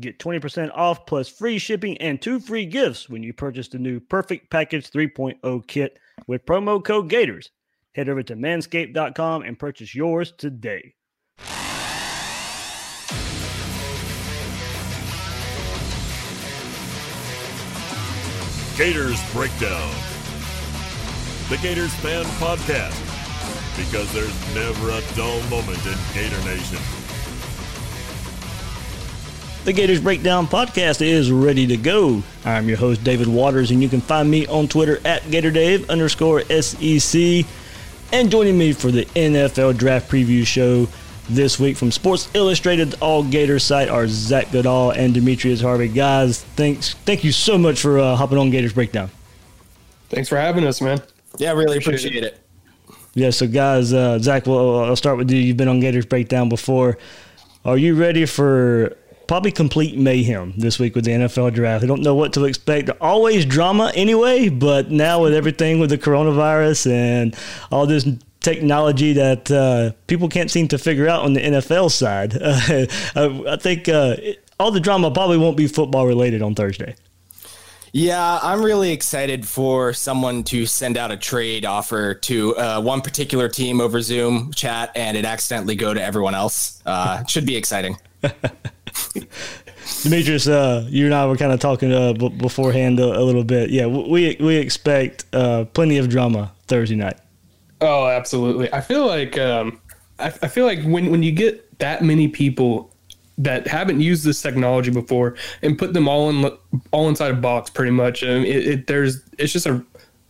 Get 20% off plus free shipping and two free gifts when you purchase the new Perfect Package 3.0 kit with promo code Gators. Head over to manscaped.com and purchase yours today. Gators Breakdown. The Gators Fan Podcast. Because there's never a dull moment in Gator Nation. The Gators Breakdown podcast is ready to go. I'm your host, David Waters, and you can find me on Twitter at GatorDave underscore SEC. And joining me for the NFL Draft Preview Show this week from Sports Illustrated All Gators site are Zach Goodall and Demetrius Harvey. Guys, thanks, thank you so much for uh, hopping on Gators Breakdown. Thanks for having us, man. Yeah, really Appreciate appreciate it. Yeah, so guys, uh, Zach, well, I'll start with you. You've been on Gators Breakdown before. Are you ready for probably complete mayhem this week with the NFL draft? I don't know what to expect. Always drama anyway, but now with everything with the coronavirus and all this technology that uh, people can't seem to figure out on the NFL side, uh, I think uh, all the drama probably won't be football related on Thursday. Yeah, I'm really excited for someone to send out a trade offer to uh, one particular team over Zoom chat and it accidentally go to everyone else. Uh, it should be exciting. Demetrius, uh, you and I were kind of talking uh, b- beforehand a, a, little bit. Yeah, we we expect uh, plenty of drama Thursday night. Oh, absolutely. I feel like um, I, I feel like when when you get that many people that haven't used this technology before and put them all in all inside a box, pretty much, I mean, it, it, there's it's just a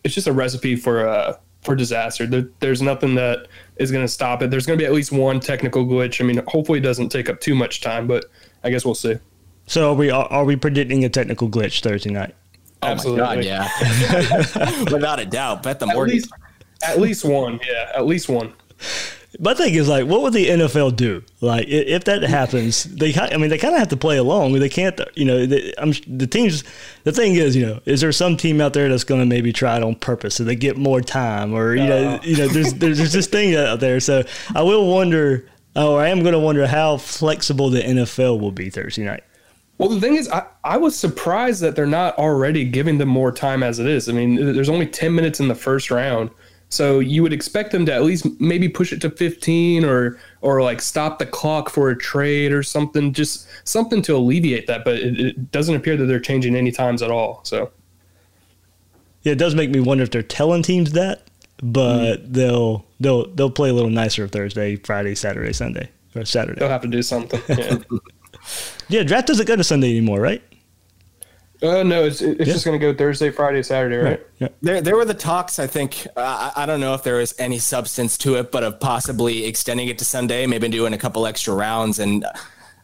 it's just a recipe for uh for disaster. There, there's nothing that is going to stop it. There's going to be at least one technical glitch. I mean, hopefully it doesn't take up too much time, but I guess we'll see. So are we are, are we predicting a technical glitch Thursday night? Oh Absolutely. my god, yeah, without a doubt. Bet the At mortgage. least, at least one, yeah, at least one. My thing is like, what would the NFL do? Like, if that happens, they I mean, they kind of have to play along. They can't, you know, they, I'm the teams. The thing is, you know, is there some team out there that's going to maybe try it on purpose so they get more time, or you know, uh. you know, there's there's, there's this thing out there. So I will wonder, or I am going to wonder how flexible the NFL will be Thursday night. Well, the thing is, I, I was surprised that they're not already giving them more time as it is. I mean, there's only 10 minutes in the first round. So you would expect them to at least maybe push it to 15 or or like stop the clock for a trade or something, just something to alleviate that. But it, it doesn't appear that they're changing any times at all. So Yeah, it does make me wonder if they're telling teams that, but mm. they'll they'll they'll play a little nicer Thursday, Friday, Saturday, Sunday, or Saturday. they'll have to do something. Yeah. Yeah, draft doesn't go to Sunday anymore, right? uh, no, it's, it's just going to go Thursday, Friday, Saturday, right? Yeah. There, there were the talks. I think uh, I I don't know if there was any substance to it, but of possibly extending it to Sunday, maybe doing a couple extra rounds. And uh,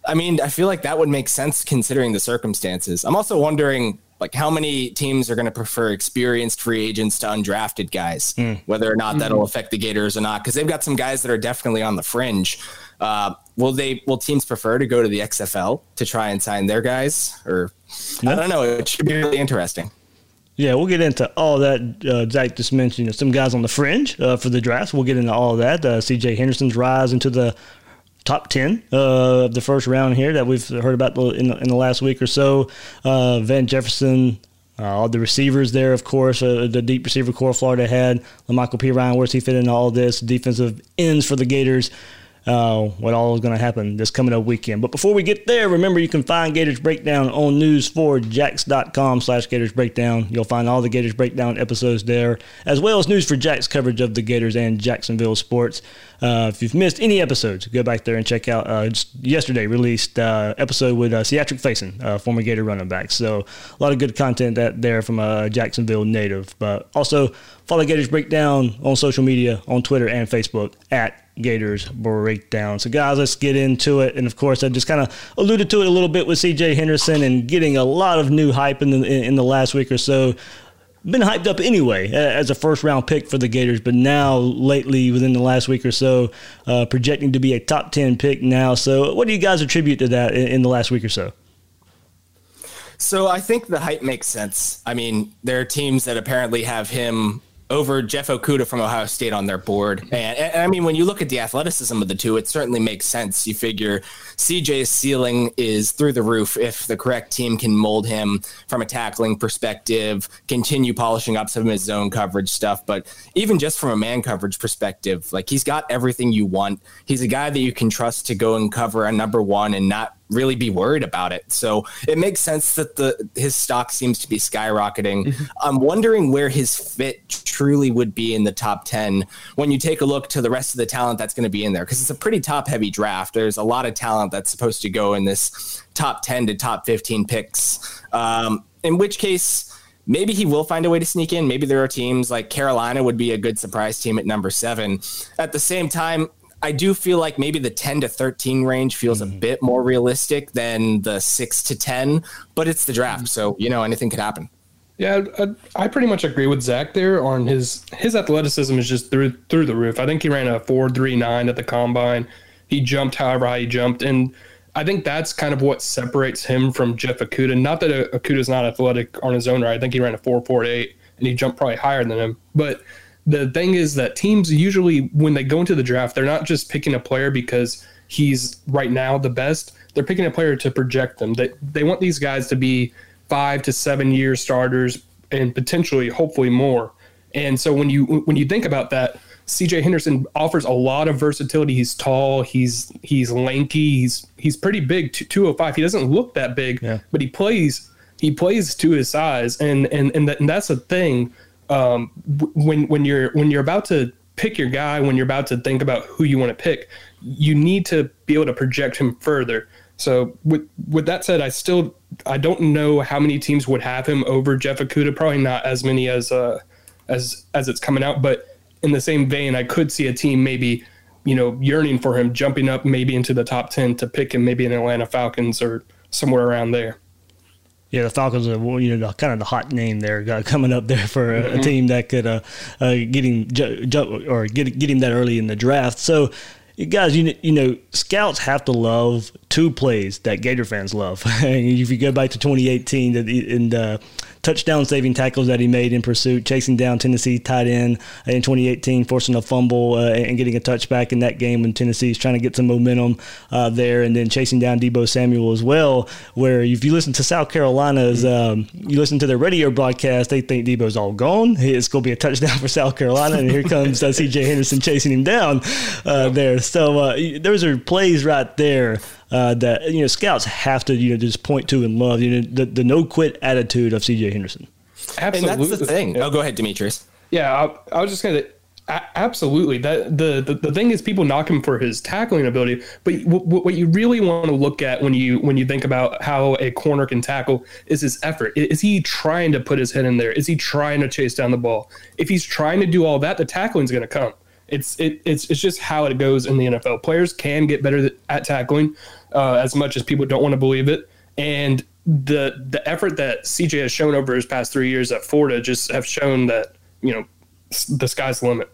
I mean, I feel like that would make sense considering the circumstances. I'm also wondering, like, how many teams are going to prefer experienced free agents to undrafted guys, whether or not that'll affect the Gators or not, because they've got some guys that are definitely on the fringe. Uh, will they? Will teams prefer to go to the XFL to try and sign their guys, or I don't know? It should be really interesting. Yeah, we'll get into all that. Uh, Zach just mentioned you know, some guys on the fringe uh, for the draft. We'll get into all that. Uh, C.J. Henderson's rise into the top 10 uh, of the first round here that we've heard about in the, in the last week or so. Uh, Van Jefferson, uh, all the receivers there, of course, uh, the deep receiver corps Florida had. Lamical Perine, where's he fit in all this? Defensive ends for the Gators. Uh, what all is going to happen this coming up weekend. But before we get there, remember you can find Gators Breakdown on news4jax.com slash Gators Breakdown. You'll find all the Gators Breakdown episodes there, as well as News for Jax coverage of the Gators and Jacksonville sports. Uh, if you've missed any episodes, go back there and check out uh, yesterday released uh, episode with uh, Ciatrick Fason, uh, former Gator running back. So a lot of good content that there from a Jacksonville native. But also follow Gators Breakdown on social media, on Twitter and Facebook at Gators breakdown. So, guys, let's get into it. And of course, I just kind of alluded to it a little bit with CJ Henderson and getting a lot of new hype in the in the last week or so. Been hyped up anyway as a first round pick for the Gators, but now lately within the last week or so, uh, projecting to be a top ten pick now. So, what do you guys attribute to that in, in the last week or so? So I think the hype makes sense. I mean, there are teams that apparently have him over Jeff Okudah from Ohio State on their board. And, and, I mean, when you look at the athleticism of the two, it certainly makes sense. You figure CJ's ceiling is through the roof if the correct team can mold him from a tackling perspective, continue polishing up some of his zone coverage stuff. But even just from a man coverage perspective, like he's got everything you want. He's a guy that you can trust to go and cover a number one and not really be worried about it. So it makes sense that the his stock seems to be skyrocketing. Mm-hmm. I'm wondering where his fit truly would be in the top 10 when you take a look to the rest of the talent that's going to be in there because it's a pretty top heavy draft. There's a lot of talent that's supposed to go in this top 10 to top 15 picks. Um, in which case maybe he will find a way to sneak in. Maybe there are teams like Carolina would be a good surprise team at number 7. At the same time, I do feel like maybe the 10 to 13 range feels mm-hmm. a bit more realistic than the 6 to 10, but it's the draft. So, you know, anything could happen. Yeah, I, I, pretty much agree with Zach there on his his athleticism is just through through the roof. I think he ran a four three nine at the combine. He jumped however high he jumped, and I think that's kind of what separates him from Jeff Okudah. Not that Okudah is not athletic on his own right. I think he ran a four four eight, and he jumped probably higher than him. But the thing is that teams usually, when they go into the draft, they're not just picking a player because he's right now the best. They're picking a player to project them. They, they want these guys to be five to seven year starters and potentially, hopefully, more. And so when you when you think about that, CJ Henderson offers a lot of versatility. He's tall, he's he's lanky, he's he's pretty big, 205. He doesn't look that big, yeah. but he plays he plays to his size and and and, that, and that's a thing um, when when you're when you're about to pick your guy, when you're about to think about who you want to pick, you need to be able to project him further. So with with that said, I still I don't know how many teams would have him over Jeff Okudah. Probably not as many as uh as as it's coming out. But in the same vein, I could see a team maybe you know yearning for him, jumping up maybe into the top ten to pick him, maybe in Atlanta Falcons or somewhere around there. Yeah, the Falcons are you know kind of the hot name there coming up there for a, mm-hmm. a team that could uh, uh, get him ju- ju- or get get him that early in the draft. So guys, you you know, scouts have to love two plays that Gator fans love. if you go back to 2018, and uh, touchdown saving tackles that he made in pursuit, chasing down Tennessee tight end in 2018, forcing a fumble uh, and getting a touchback in that game when Tennessee is trying to get some momentum uh, there, and then chasing down Deebo Samuel as well. Where if you listen to South Carolina's, um, you listen to their radio broadcast, they think Deebo's all gone. It's going to be a touchdown for South Carolina, and here comes uh, C.J. Henderson chasing him down uh, there. So uh, those are plays right there uh, that you know scouts have to you know just point to and love. You know the, the no quit attitude of C.J. Henderson. Absolutely, and that's the thing. Oh, go ahead, Demetrius. Yeah, I, I was just gonna. Absolutely. That the, the the thing is, people knock him for his tackling ability, but w- w- what you really want to look at when you when you think about how a corner can tackle is his effort. Is he trying to put his head in there? Is he trying to chase down the ball? If he's trying to do all that, the tackling is going to come. It's it, it's it's just how it goes in the NFL. Players can get better at tackling, uh, as much as people don't want to believe it. And the the effort that CJ has shown over his past three years at Florida just have shown that you know the sky's the limit.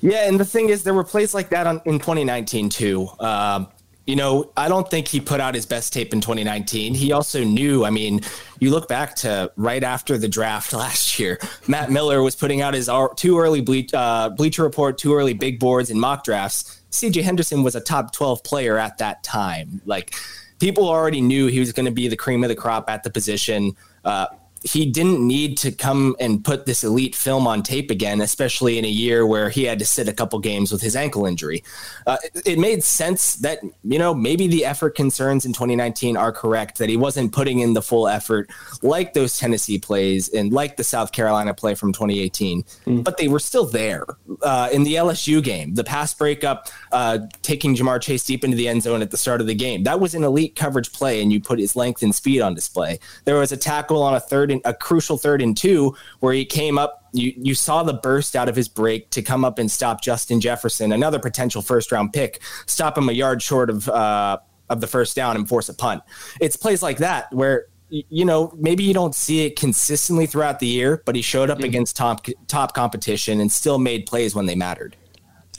Yeah, and the thing is, there were plays like that on, in 2019 too. Um, you know, I don't think he put out his best tape in 2019. He also knew, I mean, you look back to right after the draft last year, Matt Miller was putting out his too early bleach, uh, Bleacher Report, too early big boards and mock drafts. CJ Henderson was a top 12 player at that time. Like, people already knew he was going to be the cream of the crop at the position. Uh, he didn't need to come and put this elite film on tape again, especially in a year where he had to sit a couple games with his ankle injury. Uh, it, it, made sense that, you know, maybe the effort concerns in 2019 are correct, that he wasn't putting in the full effort like those Tennessee plays and like the South Carolina play from 2018, mm. but they were still there. Uh, in the LSU game, the pass breakup, uh, taking Ja'Marr Chase deep into the end zone at the start of the game, that was an elite coverage play, and you put his length and speed on display. There was a tackle on a third third and a crucial third and two where he came up. You you saw the burst out of his break to come up and stop Justin Jefferson, another potential first round pick, stop him a yard short of uh, of the first down and force a punt. It's plays like that where you know, maybe you don't see it consistently throughout the year, but he showed up mm-hmm. against top top competition and still made plays when they mattered.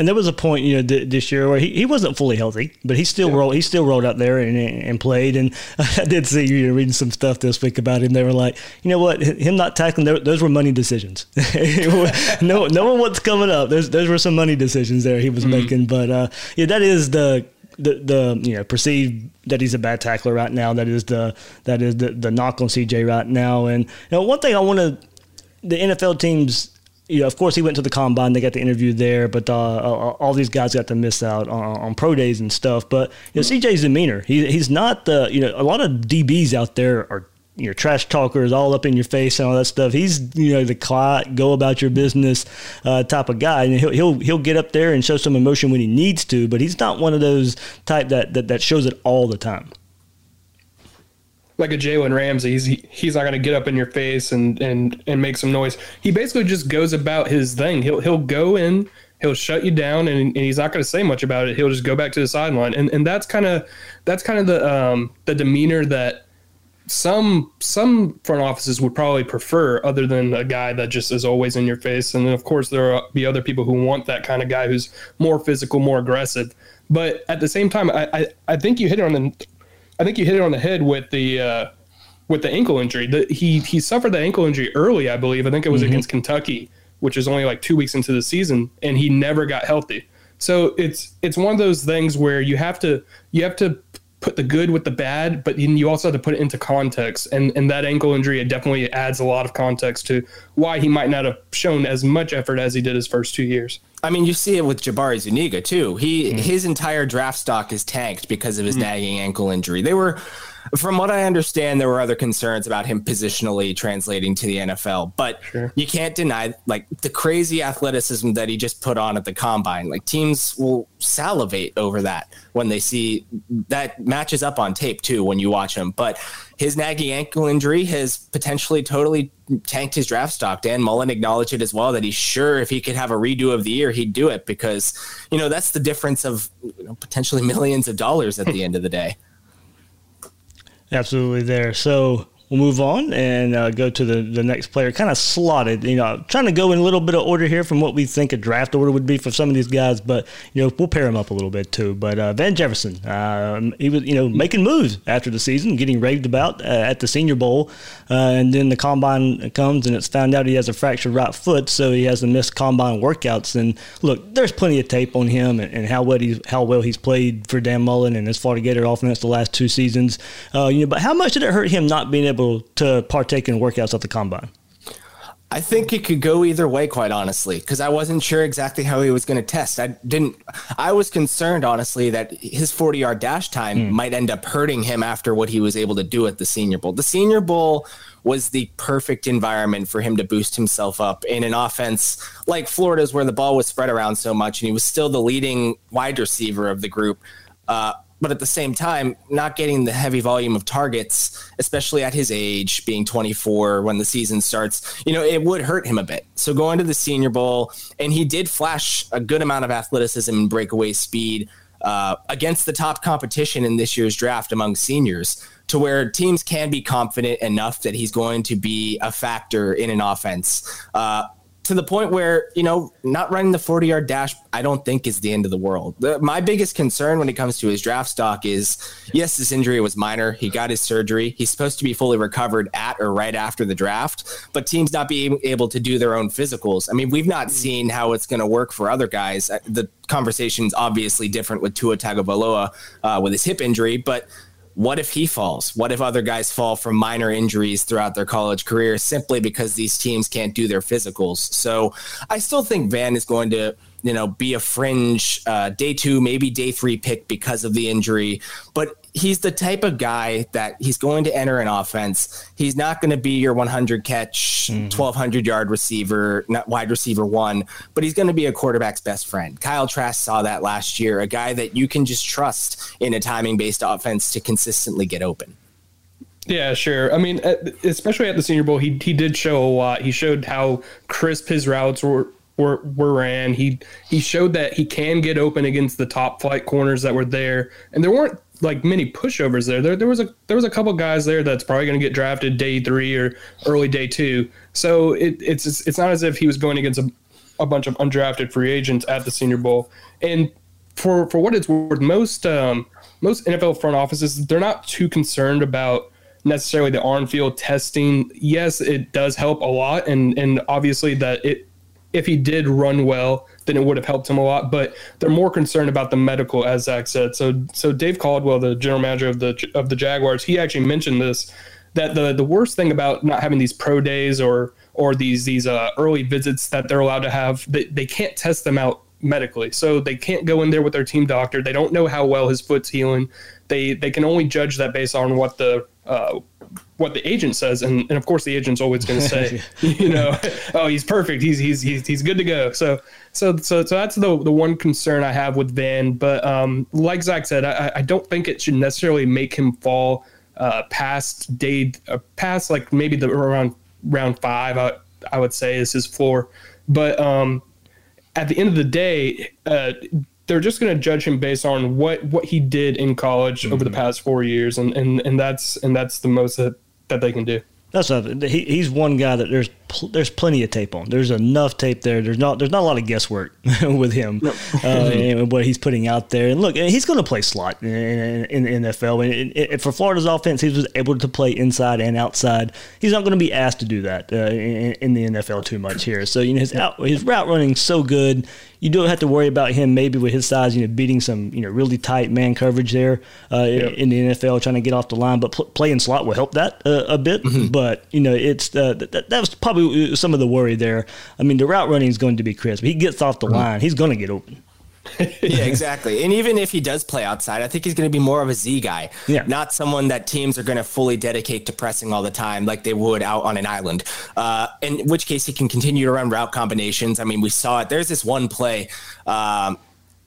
And there was a point, you know, th- this year where he, he wasn't fully healthy, but he still yeah. rolled. He still rolled out there and, and played. And I did see you know, reading some stuff this week about him. They were like, you know what, him not tackling those were money decisions. no, knowing what's coming up, those those were some money decisions there he was mm-hmm. making. But uh, yeah, that is the the the you know perceived that he's a bad tackler right now. That is the that is the the knock on CJ right now. And you know, one thing I want to the NFL teams. You know, of course, he went to the combine. They got the interview there, but uh, all these guys got to miss out on, on pro days and stuff. But you know, CJ's demeanor. He, he's not the you know a lot of DBs out there are you know, trash talkers all up in your face and all that stuff. He's you know the quiet, go about your business uh, type of guy, and he'll he'll he'll get up there and show some emotion when he needs to, but he's not one of those type that that, that shows it all the time. Like a Jalen Ramsey, he's he's not going to get up in your face and and and make some noise. He basically just goes about his thing. He'll he'll go in he'll shut you down and, and he's not going to say much about it he'll just go back to the sideline and and that's kind of that's kind of the um the demeanor that some some front offices would probably prefer other than a guy that just is always in your face and then of course there will be other people who want that kind of guy who's more physical more aggressive but at the same time i i, I think you hit it on the i think you hit it on the head with the uh, with the ankle injury. The, he he suffered the ankle injury early i believe. I think it was mm-hmm. against kentucky which is only like two weeks into the season and he never got healthy. So it's it's one of those things where you have to you have to put the good with the bad, but you also have to put it into context. And and that ankle injury it definitely adds a lot of context to why he might not have shown as much effort as he did his first two years. I mean, you see it with Jabari Zuniga too. He mm. his entire draft stock is tanked because of his mm. nagging ankle injury. They were from what I understand, there were other concerns about him positionally translating to the NFL, but sure. you can't deny like the crazy athleticism that he just put on at the combine. Like teams will salivate over that when they see that matches up on tape too when you watch him. But his nagging ankle injury has potentially totally tanked his draft stock. Dan Mullen acknowledged it as well that he's sure if he could have a redo of the year, he'd do it because you know that's the difference of you know, potentially millions of dollars at the end of the day. Absolutely there. So we'll move on and uh, go to the, the next player. Kind of slotted, you know, trying to go in a little bit of order here from what we think a draft order would be for some of these guys, but you know we'll pair them up a little bit too. But uh, Van Jefferson, uh, he was you know making moves after the season, getting raved about uh, at the Senior Bowl, uh, and then the combine comes and it's found out he has a fractured right foot, so he has to miss combine workouts. And look, there's plenty of tape on him and, and how well he's how well he's played for Dan Mullen and his Florida Gator offense the last two seasons. Uh, you know, but how much did it hurt him not being able able to partake in workouts at the combine? I think it could go either way, quite honestly, because I wasn't sure exactly how he was going to test. I didn't. I was concerned, honestly, that his forty-yard dash time mm. might end up hurting him after what he was able to do at the Senior Bowl. The Senior Bowl was the perfect environment for him to boost himself up in an offense like Florida's, where the ball was spread around so much, and he was still the leading wide receiver of the group. Uh, but at the same time, not getting the heavy volume of targets, especially at his age, being 24 when the season starts, you know, it would hurt him a bit. So going to the Senior Bowl, and he did flash a good amount of athleticism and breakaway speed uh, against the top competition in this year's draft among seniors to where teams can be confident enough that he's going to be a factor in an offense. Uh, to the point where you know not running the 40 yard dash i don't think is the end of the world. The, my biggest concern when it comes to his draft stock is yes this injury was minor. He got his surgery. He's supposed to be fully recovered at or right after the draft but teams not being able to do their own physicals. I mean we've not seen how it's going to work for other guys. Uh, the conversation's obviously different with Tua Tagovailoa uh, with his hip injury but what if he falls? What if other guys fall from minor injuries throughout their college career simply because these teams can't do their physicals? So I still think Van is going to you know, be a fringe uh, day two, maybe day three pick because of the injury. But he's the type of guy that he's going to enter an offense. He's not going to be your 100 catch, mm-hmm. 1200 yard receiver, not wide receiver one, but he's going to be a quarterback's best friend. Kyle Trask saw that last year, a guy that you can just trust in a timing based offense to consistently get open. Yeah, sure. I mean, especially at the Senior Bowl, he he did show a lot. He showed how crisp his routes were were, were ran. He he showed that he can get open against the top flight corners that were there, and there weren't like many pushovers there. There there was a there was a couple guys there that's probably going to get drafted day three or early day two. So it, it's it's not as if he was going against a, a bunch of undrafted free agents at the Senior Bowl. And for for what it's worth, most um, most NFL front offices they're not too concerned about necessarily the on-field testing. Yes, it does help a lot, and and obviously that it if he did run well, then it would have helped him a lot. But they're more concerned about the medical, as Zach said. So so Dave Caldwell, the general manager of the of the Jaguars, he actually mentioned this that the the worst thing about not having these pro days or or these these uh, early visits that they're allowed to have, they, they can't test them out medically. So they can't go in there with their team doctor. They don't know how well his foot's healing. They they can only judge that based on what the uh, what the agent says, and, and of course the agent's always going to say, you know, oh he's perfect, he's he's he's he's good to go. So so so so that's the the one concern I have with Van. But um, like Zach said, I, I don't think it should necessarily make him fall uh, past day uh, past like maybe the around round five. I, I would say is his floor, but um, at the end of the day, uh, they're just going to judge him based on what what he did in college mm-hmm. over the mm-hmm. past four years, and and and that's and that's the most that that they can do. That's a, he, he's one guy that there's pl- there's plenty of tape on. There's enough tape there. There's not there's not a lot of guesswork with him no. uh, and what he's putting out there. And look, he's going to play slot in, in, in the NFL. And, and, for Florida's offense, he was able to play inside and outside. He's not going to be asked to do that uh, in, in, the NFL too much here. So you know his out, his route running so good you don't have to worry about him maybe with his size, you know, beating some you know really tight man coverage there uh, yep. in the NFL, trying to get off the line. But pl- playing slot will help that uh, a bit. Mm-hmm. But you know, it's uh, that, that was probably some of the worry there. I mean, the route running is going to be crisp. He gets off the line, he's going to get open. yeah, exactly. And even if he does play outside, I think he's going to be more of a Z guy, yeah. not someone that teams are going to fully dedicate to pressing all the time like they would out on an island. Uh, in which case, he can continue to run route combinations. I mean, we saw it. There's this one play. Um,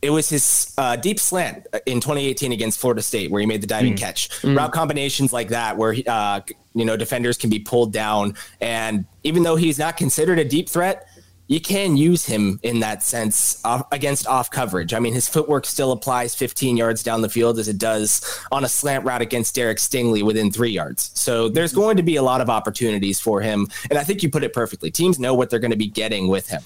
it was his uh, deep slant in 2018 against Florida State where he made the diving mm. catch. Mm. Route combinations like that, where uh, you know defenders can be pulled down, and even though he's not considered a deep threat, you can use him in that sense off, against off coverage. I mean, his footwork still applies 15 yards down the field as it does on a slant route against Derek Stingley within three yards. So there's going to be a lot of opportunities for him. And I think you put it perfectly. Teams know what they're going to be getting with him.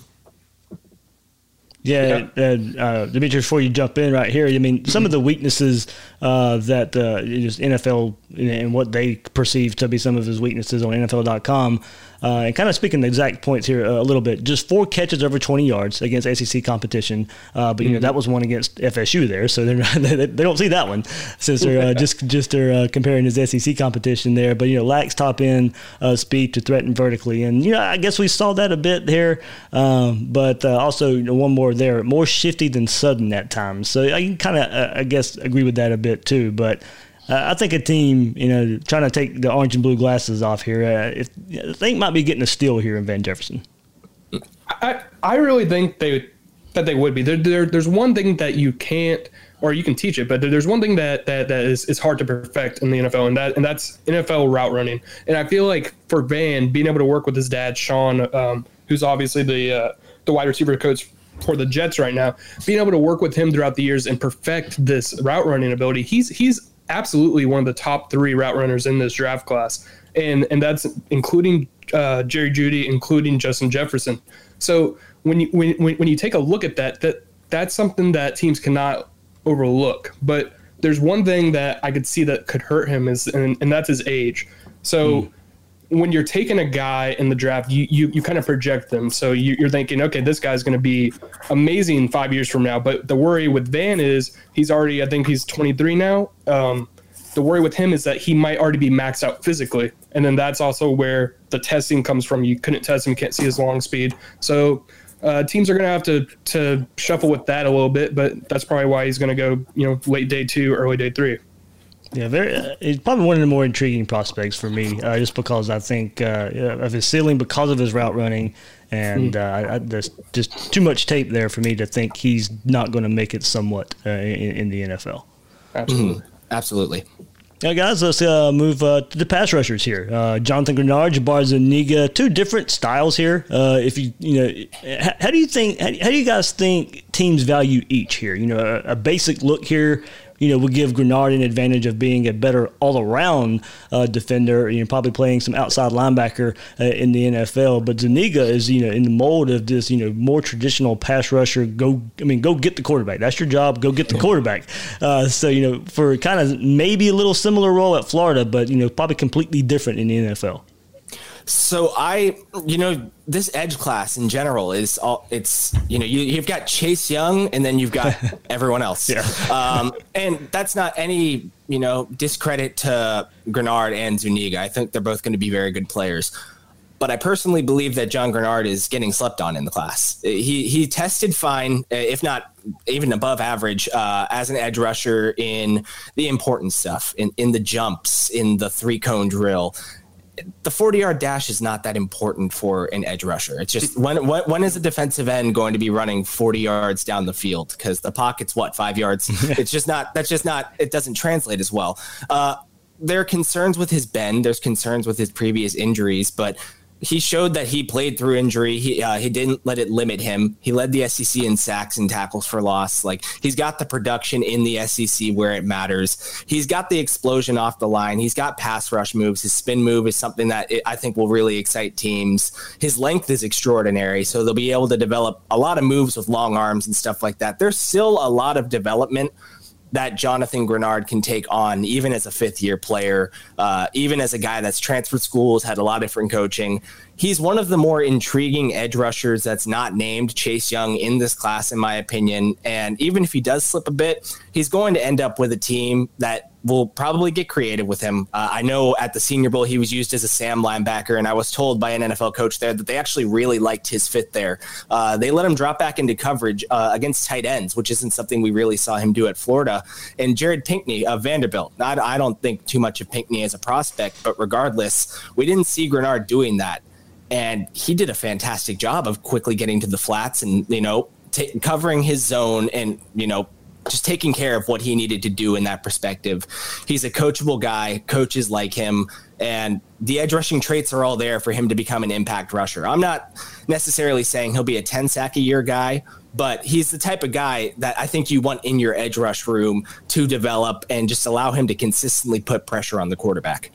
Yeah, yeah. Uh, Demetrius, before you jump in right here, I mean, some of the weaknesses uh, that uh, just NFL and what they perceive to be some of his weaknesses on NFL.com uh, and kind of speaking the exact points here uh, a little bit, just four catches over 20 yards against SEC competition. Uh, but you mm-hmm. know that was one against FSU there, so not, they, they don't see that one since they're uh, just just they're uh, comparing his SEC competition there. But you know lacks top end uh, speed to threaten vertically, and you know I guess we saw that a bit there. Um, but also you know, one more there, more shifty than sudden at times. So I can kind of I guess agree with that a bit too, but. Uh, I think a team, you know, trying to take the orange and blue glasses off here, uh, if, I think might be getting a steal here in Van Jefferson. I I really think they that they would be. There, there, there's one thing that you can't, or you can teach it, but there's one thing that that, that is, is hard to perfect in the NFL, and that and that's NFL route running. And I feel like for Van being able to work with his dad Sean, um, who's obviously the uh, the wide receiver coach for the Jets right now, being able to work with him throughout the years and perfect this route running ability, he's he's absolutely one of the top three route runners in this draft class, and and that's including uh, Jerry Jeudy, including Justin Jefferson. So when you when, when you take a look at that, that that's something that teams cannot overlook. But there's one thing that I could see that could hurt him is, and, and that's his age. So. Mm when you're taking a guy in the draft, you you, you kind of project them. So you, are thinking, okay, this guy's going to be amazing five years from now. But the worry with Van is he's already, I think he's 23 now. Um, the worry with him is that he might already be maxed out physically, and then that's also where the testing comes from. You couldn't test him, you can't see his long speed. So uh, teams are going to have to to shuffle with that a little bit. But that's probably why he's going to go, you know, late day two, early day three. Yeah, very. Uh, it's probably one of the more intriguing prospects for me, uh, just because I think uh, of his ceiling because of his route running, and hmm. uh, I, there's just too much tape there for me to think he's not going to make it somewhat uh, in, in, the NFL. Absolutely, mm-hmm. absolutely. Now, guys, let's uh, move uh, to the pass rushers here. Uh, Jonathan Greenard, Jabari Zuniga, two different styles here. Uh, if you, you know, how, how do you think? How, how, do you guys think teams value each here? You know, a, a basic look here you know, would give Greenard an advantage of being a better all around uh, defender, you know, probably playing some outside linebacker uh, in the NFL. But Zuniga is, you know, in the mold of this, you know, more traditional pass rusher. Go, I mean, go get the quarterback. That's your job. Go get the quarterback. Uh, so, you know, for kind of maybe a little similar role at Florida, but, you know, probably completely different in the NFL. So I, you know, this edge class in general is all it's, you know, you, you've got Chase Young and then you've got everyone else. Yeah. Um, and that's not any, you know, discredit to Greenard and Zuniga. I think they're both going to be very good players. But I personally believe that John Greenard is getting slept on in the class. He he tested fine, if not even above average, uh, as an edge rusher in the important stuff, in, in the jumps, in the three cone drill the 40 yard dash is not that important for an edge rusher. It's just when, when, when is a defensive end going to be running 40 yards down the field? Because the pocket's what, five yards? it's just not, that's just not, it doesn't translate as well. Uh, there are concerns with his bend. There's concerns with his previous injuries, but he showed that he played through injury. He uh, he didn't let it limit him. He led the SEC in sacks and tackles for loss. Like he's got the production in the SEC where it matters. He's got the explosion off the line. He's got pass rush moves. His spin move is something that I think will really excite teams. His length is extraordinary, so they'll be able to develop a lot of moves with long arms and stuff like that. There's still a lot of development that Jonathan Greenard can take on, even as a fifth year player, uh, even as a guy that's transferred schools, had a lot of different coaching he's one of the more intriguing edge rushers that's not named Chase Young in this class, in my opinion. And even if he does slip a bit, he's going to end up with a team that will probably get creative with him. Uh, I know at the Senior Bowl he was used as a Sam linebacker, and I was told by an NFL coach there that they actually really liked his fit there. Uh, they let him drop back into coverage uh, against tight ends, which isn't something we really saw him do at Florida. And Jared Pinkney of Vanderbilt. I, I don't think too much of Pinkney as a prospect, but regardless, we didn't see Greenard doing that and he did a fantastic job of quickly getting to the flats and you know t- covering his zone and you know just taking care of what he needed to do in that perspective. He's a coachable guy, coaches like him, and the edge rushing traits are all there for him to become an impact rusher. I'm not necessarily saying he'll be a 10 sack a year guy, but he's the type of guy that I think you want in your edge rush room to develop and just allow him to consistently put pressure on the quarterback.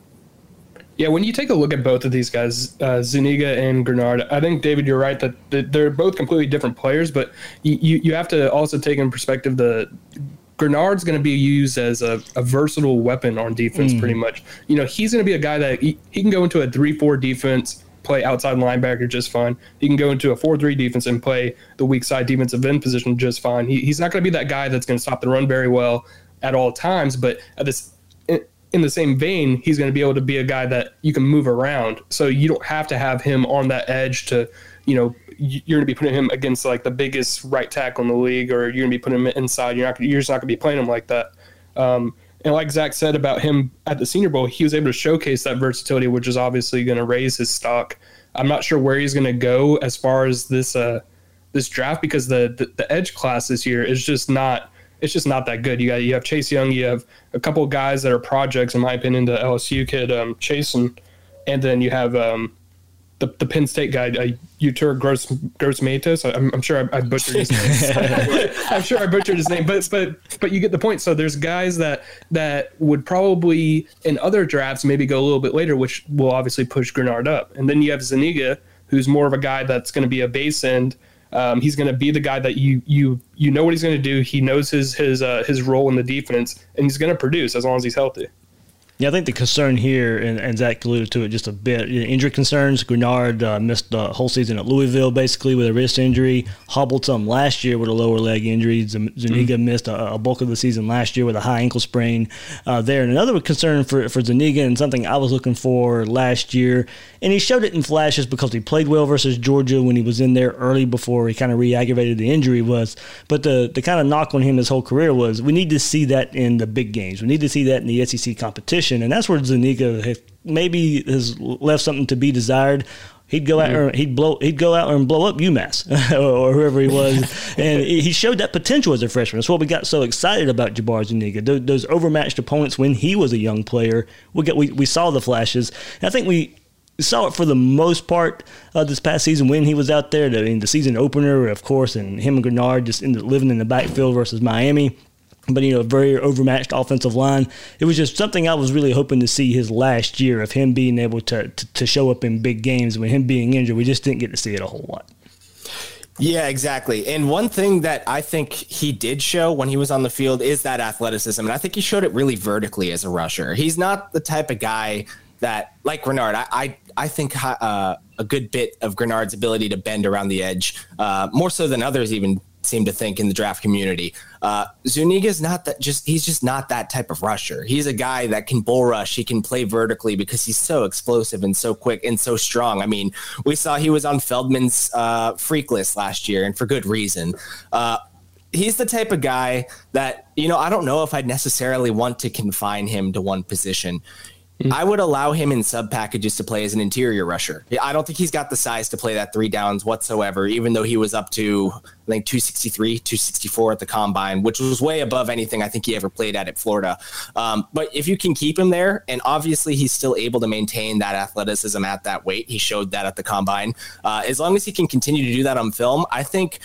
Yeah, when you take a look at both of these guys, uh, Zuniga and Greenard, I think David, you're right that they're both completely different players. But you you have to also take in perspective the Greenard's going to be used as a, a versatile weapon on defense, mm. pretty much. You know, he's going to be a guy that he, he can go into a three-four defense, play outside linebacker just fine. He can go into a four-three defense and play the weak side defensive end position just fine. He, he's not going to be that guy that's going to stop the run very well at all times, but at this in the same vein, he's going to be able to be a guy that you can move around. So you don't have to have him on that edge to, you know, you're going to be putting him against like the biggest right tackle in the league, or you're going to be putting him inside. You're not, you're just not going to be playing him like that. Um, and like Zach said about him at the Senior Bowl, he was able to showcase that versatility, which is obviously going to raise his stock. I'm not sure where he's going to go as far as this uh, this draft because the, the the edge class this year is just not it's just not that good. You got you have Chase Young, you have a couple of guys that are projects in my opinion. The LSU kid um, Chaisson, and then you have um, the, the Penn State guy, uh, Yetur Gross Gross Matos. I'm, I'm sure I, I butchered his name. I'm sure I butchered his name, but but but you get the point. So there's guys that that would probably in other drafts maybe go a little bit later, which will obviously push Greenard up. And then you have Zuniga, who's more of a guy that's going to be a base end um, he's going to be the guy that you you you know what he's going to do. He knows his his uh, his role in the defense, and he's going to produce as long as he's healthy. Yeah, I think the concern here, and, and Zach alluded to it just a bit, injury concerns. Greenard uh, missed the whole season at Louisville basically with a wrist injury. Hobbled some last year with a lower leg injury. Zuniga mm-hmm. missed a, a, bulk of the season last year with a high ankle sprain uh, there. And another concern for, for Zuniga, and something I was looking for last year, and he showed it in flashes because he played well versus Georgia when he was in there early before he kind of re aggravated the injury was. But the, the kind of knock on him his whole career was we need to see that in the big games. We need to see that in the SEC competition and that's where Zuniga maybe has left something to be desired. He'd go out Mm-hmm. and he'd blow he'd go out and blow up UMass or whoever he was, and he showed that potential as a freshman. That's what we got so excited about Jabari Zuniga. Those, those overmatched opponents when he was a young player, we got we, we saw the flashes. And I think we saw it for the most part uh, this past season when he was out there. I mean, the season opener, of course, and him and Greenard just ended up living in the backfield versus Miami. But you know, very overmatched offensive line. It was just something I was really hoping to see his last year of him being able to, to, to show up in big games. With him being injured, we just didn't get to see it a whole lot. Yeah, exactly. And one thing that I think he did show when he was on the field is that athleticism. And I think he showed it really vertically as a rusher. He's not the type of guy that, like Greenard, I, I, I think uh, a good bit of Greenard's ability to bend around the edge, uh, more so than others even seem to think in the draft community. Uh, Zuniga's not that just he's just not that type of rusher. He's a guy that can bull rush. He can play vertically because he's so explosive and so quick and so strong. I mean, we saw he was on Feldman's uh, freak list last year, and for good reason. Uh, he's the type of guy that you know I don't know if I'd necessarily want to confine him to one position. I would allow him in sub packages to play as an interior rusher. I don't think he's got the size to play that three downs whatsoever, even though he was up to, I think, 263, 264 at the combine, which was way above anything I think he ever played at at Florida. Um, but if you can keep him there, and obviously he's still able to maintain that athleticism at that weight, he showed that at the combine. Uh, as long as he can continue to do that on film, I think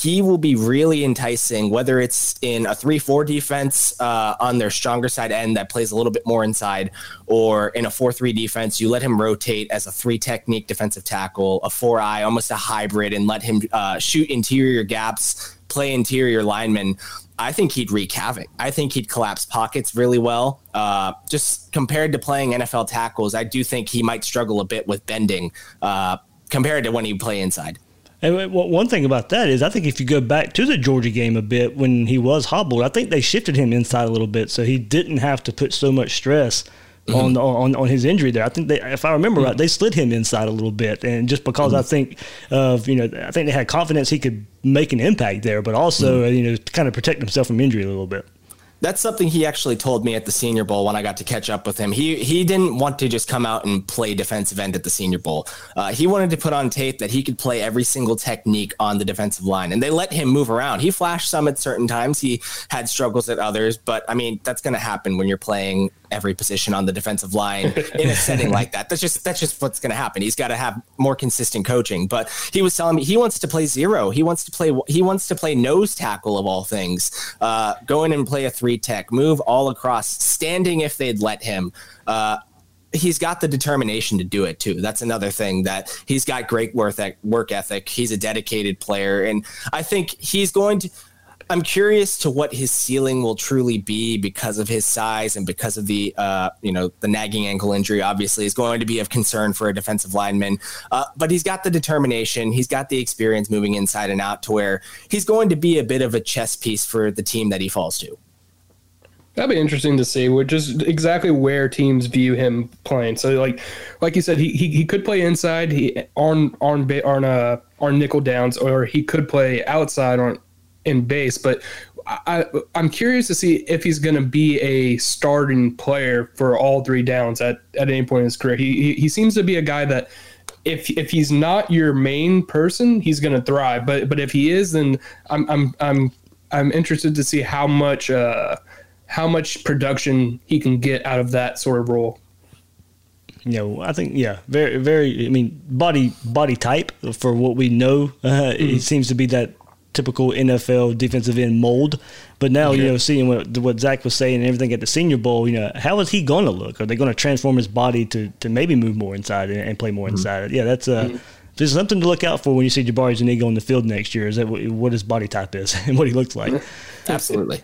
he will be really enticing, whether it's in a 3 4 defense uh, on their stronger side end that plays a little bit more inside, or in a 4 3 defense. You let him rotate as a three technique defensive tackle, a 4 eye, almost a hybrid, and let him uh, shoot interior gaps, play interior linemen. I think he'd wreak havoc. I think he'd collapse pockets really well. Uh, just compared to playing NFL tackles, I do think he might struggle a bit with bending uh, compared to when he play inside. And one thing about that is, I think if you go back to the Georgia game a bit when he was hobbled, I think they shifted him inside a little bit, so he didn't have to put so much stress mm-hmm. on, on on his injury there. I think they, if I remember mm-hmm. right, they slid him inside a little bit, and just because mm-hmm. I think of you know, I think they had confidence he could make an impact there, but also you know, to kind of protect himself from injury a little bit that's something he actually told me at the Senior Bowl when I got to catch up with him. He he didn't want to just come out and play defensive end at the Senior Bowl. Uh, he wanted to put on tape that he could play every single technique on the defensive line, and they let him move around. He flashed some at certain times. He had struggles at others, but I mean that's going to happen when you're playing every position on the defensive line in a setting like that. That's just that's just what's going to happen. He's got to have more consistent coaching. But he was telling me he wants to play zero. He wants to play he wants to play nose tackle of all things. Uh, go in and play a three tech, move all across, standing if they'd let him. Uh, he's got the determination to do it too. That's another thing that he's got great work ethic. He's a dedicated player, and I think he's going to. I'm curious to what his ceiling will truly be because of his size and because of the uh, you know the nagging ankle injury. Obviously, is going to be of concern for a defensive lineman. Uh, but he's got the determination. He's got the experience moving inside and out to where he's going to be a bit of a chess piece for the team that he falls to. That'd be interesting to see, which is exactly where teams view him playing. So, like, like you said, he he, he could play inside, he on on on uh on nickel downs, or he could play outside on in base. But I, I'm curious to see if he's going to be a starting player for all three downs at, at any point in his career. He, he, he seems to be a guy that if if he's not your main person, he's going to thrive. But but if he is, then I'm I'm I'm I'm interested to see how much uh, how much production he can get out of that sort of role. You know, I think yeah, very very. I mean, body body type for what we know, uh, mm-hmm. it seems to be that typical NFL defensive end mold. But now, you know, seeing what what Zach was saying and everything at the Senior Bowl, you know, how is he going to look? Are they going to transform his body to to maybe move more inside and, and play more mm-hmm. inside? Yeah, that's uh, mm-hmm. there's something to look out for when you see Jabari Zuniga on the field next year. Is that what his body type is and what he looks like? Absolutely.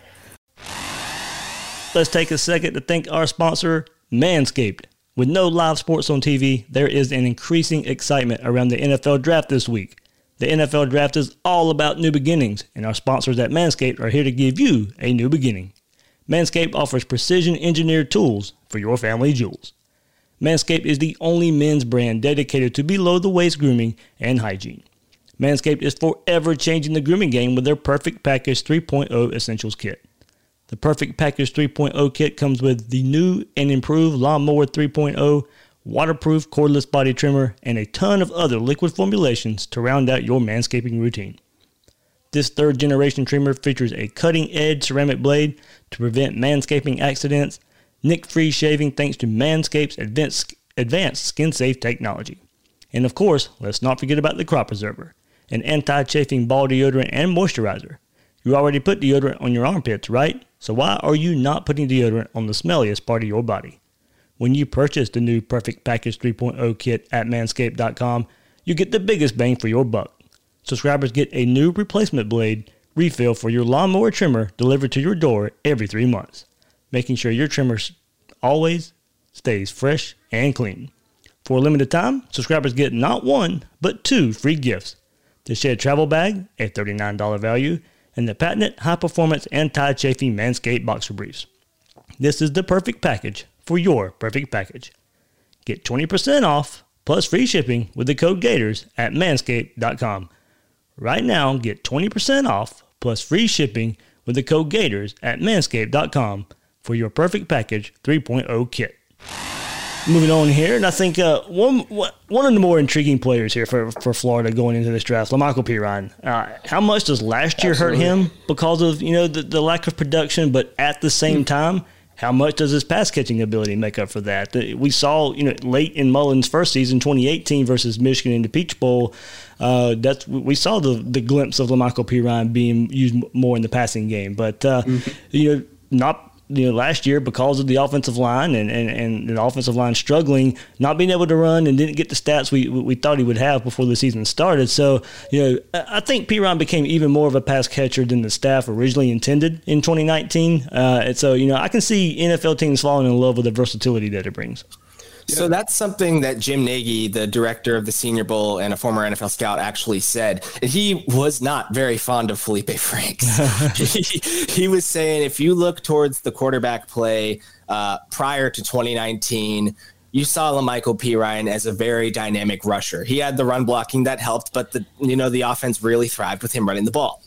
Let's take a second to thank our sponsor, Manscaped. With no live sports on TV, there is an increasing excitement around the NFL draft this week. The NFL draft is all about new beginnings, and our sponsors at Manscaped are here to give you a new beginning. Manscaped offers precision engineered tools for your family jewels. Manscaped is the only men's brand dedicated to below the waist grooming and hygiene. Manscaped is forever changing the grooming game with their Perfect Package 3.0 Essentials Kit. The Perfect Package 3.0 kit comes with the new and improved Lawnmower 3.0 waterproof cordless body trimmer, and a ton of other liquid formulations to round out your manscaping routine. This third generation trimmer features a cutting edge ceramic blade to prevent manscaping accidents, nick free shaving thanks to Manscaped's advanced, advanced skin safe technology. And of course, let's not forget about the Crop Preserver, an anti chafing ball deodorant and moisturizer. You already put deodorant on your armpits, right? So why are you not putting deodorant on the smelliest part of your body? When you purchase the new Perfect Package 3.0 kit at manscaped.com, you get the biggest bang for your buck. Subscribers get a new replacement blade refill for your lawnmower trimmer delivered to your door every three months, making sure your trimmer always stays fresh and clean. For a limited time, subscribers get not one, but two free gifts the Shed Travel Bag, a $39 value, and the patented high performance anti chafing Manscaped Boxer Briefs. This is the perfect package for your perfect package. Get 20% off plus free shipping with the code GATORS at manscaped.com. Right now, get 20% off plus free shipping with the code GATORS at manscaped.com for your perfect package 3.0 kit. Moving on here, and I think uh, one one of the more intriguing players here for, for Florida going into this draft, Lamical Perine. Uh, how much does last year Absolutely. hurt him because of you know the, the lack of production? But at the same mm. time, how much does his pass catching ability make up for that? We saw, you know, late in Mullen's first season, 2018 versus Michigan in the Peach Bowl. Uh, that's we saw the the glimpse of Lamical Perine being used more in the passing game, but uh, mm-hmm. you know, not you know, last year because of the offensive line and, and, and the offensive line struggling, not being able to run and didn't get the stats we we thought he would have before the season started. So, you know, I think Perine became even more of a pass catcher than the staff originally intended in 2019. Uh, and so, you know, I can see NFL teams falling in love with the versatility that it brings. So that's something that Jim Nagy, the director of the Senior Bowl and a former NFL scout, actually said. He was not very fond of Felipe Franks. he, he, was saying if you look towards the quarterback play uh, prior to 2019, you saw Lamical Perine as a very dynamic rusher. He had the run blocking that helped, but the you know the offense really thrived with him running the ball.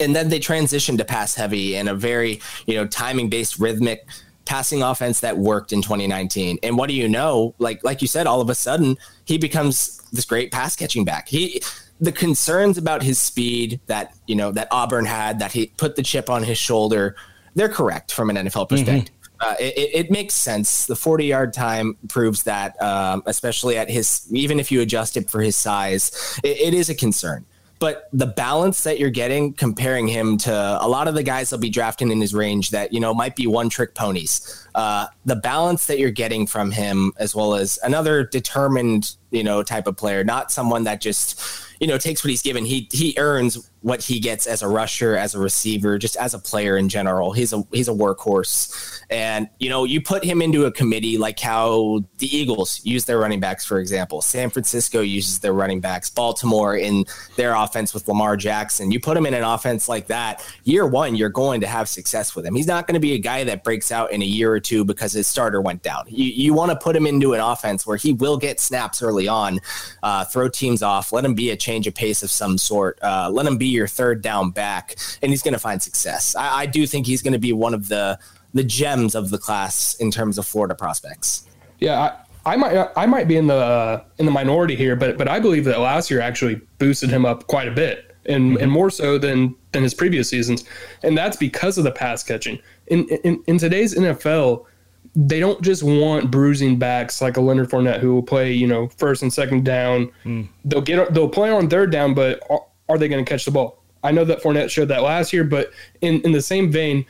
And then they transitioned to pass heavy and a very you know timing based rhythmic passing offense that worked in 2019. And what do you know? Like like you said, all of a sudden he becomes this great pass catching back. He the concerns about his speed that you know that Auburn had that he put the chip on his shoulder, they're correct from an NFL mm-hmm. perspective. Mm-hmm. Uh, it, it, makes sense. The 40 yard time proves that, um, especially at his, even if you adjust it for his size, it, it is a concern but the balance that you're getting comparing him to a lot of the guys they'll be drafting in his range that you know might be one trick ponies uh, the balance that you're getting from him as well as another determined you know type of player not someone that just you know takes what he's given. He he earns what he gets as a rusher, as a receiver, just as a player in general. He's a he's a workhorse, and you know you put him into a committee like how the Eagles use their running backs, for example. San Francisco uses their running backs. Baltimore in their offense with Lamar Jackson. You put him in an offense like that. Year one, you're going to have success with him. He's not going to be a guy that breaks out in a year or two because his starter went down. You you want to put him into an offense where he will get snaps early on, uh, throw teams off, let him be a change of pace of some sort, uh, let him be your third down back, and he's going to find success. I, I do think he's going to be one of the the gems of the class in terms of Florida prospects. Yeah, I, I might I might be in the uh, in the minority here, but but I believe that last year actually boosted him up quite a bit, and mm-hmm. and more so than than his previous seasons, and that's because of the pass catching. In in, in today's NFL, they don't just want bruising backs like a Leonard Fournette who will play, you know, first and second down. Mm. They'll get they'll play on third down, but are they going to catch the ball? I know that Fournette showed that last year, but in, in the same vein,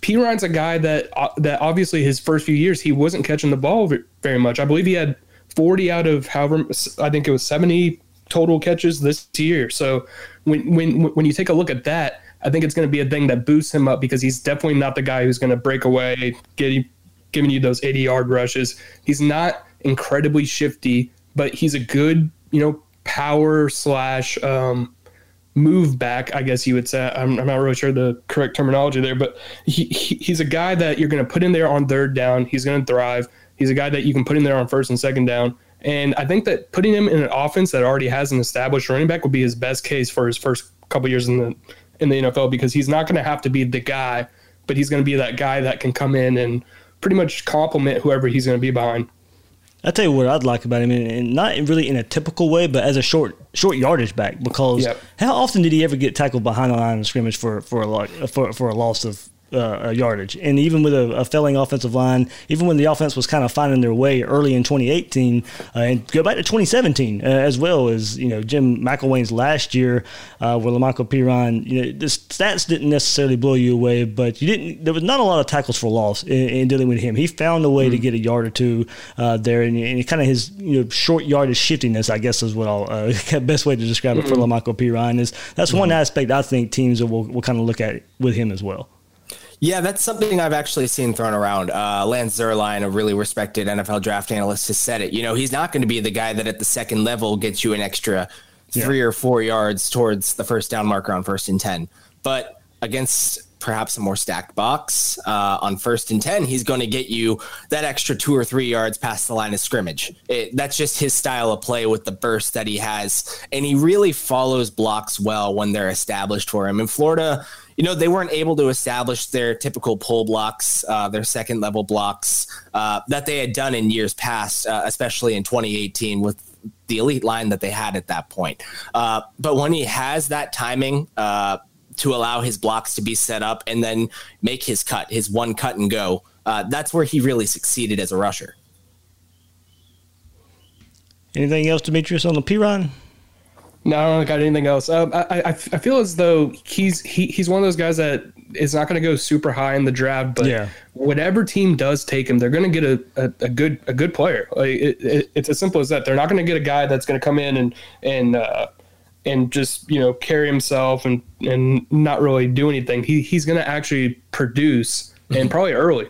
Perine's a guy that uh, that obviously his first few years he wasn't catching the ball very much. I believe he had 40 out of however I think it was 70 total catches this year. So when when when you take a look at that, I think it's going to be a thing that boosts him up because he's definitely not the guy who's going to break away, get giving you those 80 yard rushes. He's not incredibly shifty, but he's a good you know power slash um, move back, I guess you would say. I'm, I'm not really sure the correct terminology there, but he, he he's a guy that you're going to put in there on third down. He's going to thrive. He's a guy that you can put in there on first and second down. And I think that putting him in an offense that already has an established running back would be his best case for his first couple years in the in the NFL because he's not going to have to be the guy, but he's going to be that guy that can come in and pretty much complement whoever he's going to be behind. I tell you what I'd like about him, and, not really in a typical way, but as a short short yardage back. Because Yep. how often did he ever get tackled behind the line of scrimmage for for a for for a loss of uh, yardage? And even with a, a failing offensive line, even when the offense was kind of finding their way early in 2018, uh, and go back to 2017 uh, as well as you know Jim McElwain's last year, uh, where Lamical Perine, you know, the stats didn't necessarily blow you away, but you didn't. There was not a lot of tackles for loss in, in dealing with him. He found a way to get a yard or two uh, there, and, and kind of his you know short yardage shiftiness, I guess, is what I'll uh, best way to describe it for Lamical Perine is that's one aspect I think teams will will kind of look at with him as well. Yeah, that's something I've actually seen thrown around. Uh, Lance Zierlein, a really respected NFL draft analyst, has said it. You know, he's not going to be the guy that at the second level gets you an extra three or four yards towards the first down marker on first and 10. But against perhaps a more stacked box uh, on first and 10, he's going to get you that extra two or three yards past the line of scrimmage. It, that's just his style of play with the burst that he has. And he really follows blocks well when they're established for him. In Florida, you know, they weren't able to establish their typical pull blocks, uh, their second level blocks uh, that they had done in years past, uh, especially in 2018 with the elite line that they had at that point. Uh, but when he has that timing uh, to allow his blocks to be set up and then make his cut, his one cut and go, uh, that's where he really succeeded as a rusher. Anything else, Demetrius, on the Perine? No, I don't got anything else. Um, I, I I feel as though he's he, he's one of those guys that is not going to go super high in the draft, but Yeah. whatever team does take him, they're going to get a, a, a good a good player. Like it, it, it's as simple as that. They're not going to get a guy that's going to come in and and uh, and just you know carry himself and and not really do anything. He he's going to actually produce and probably early.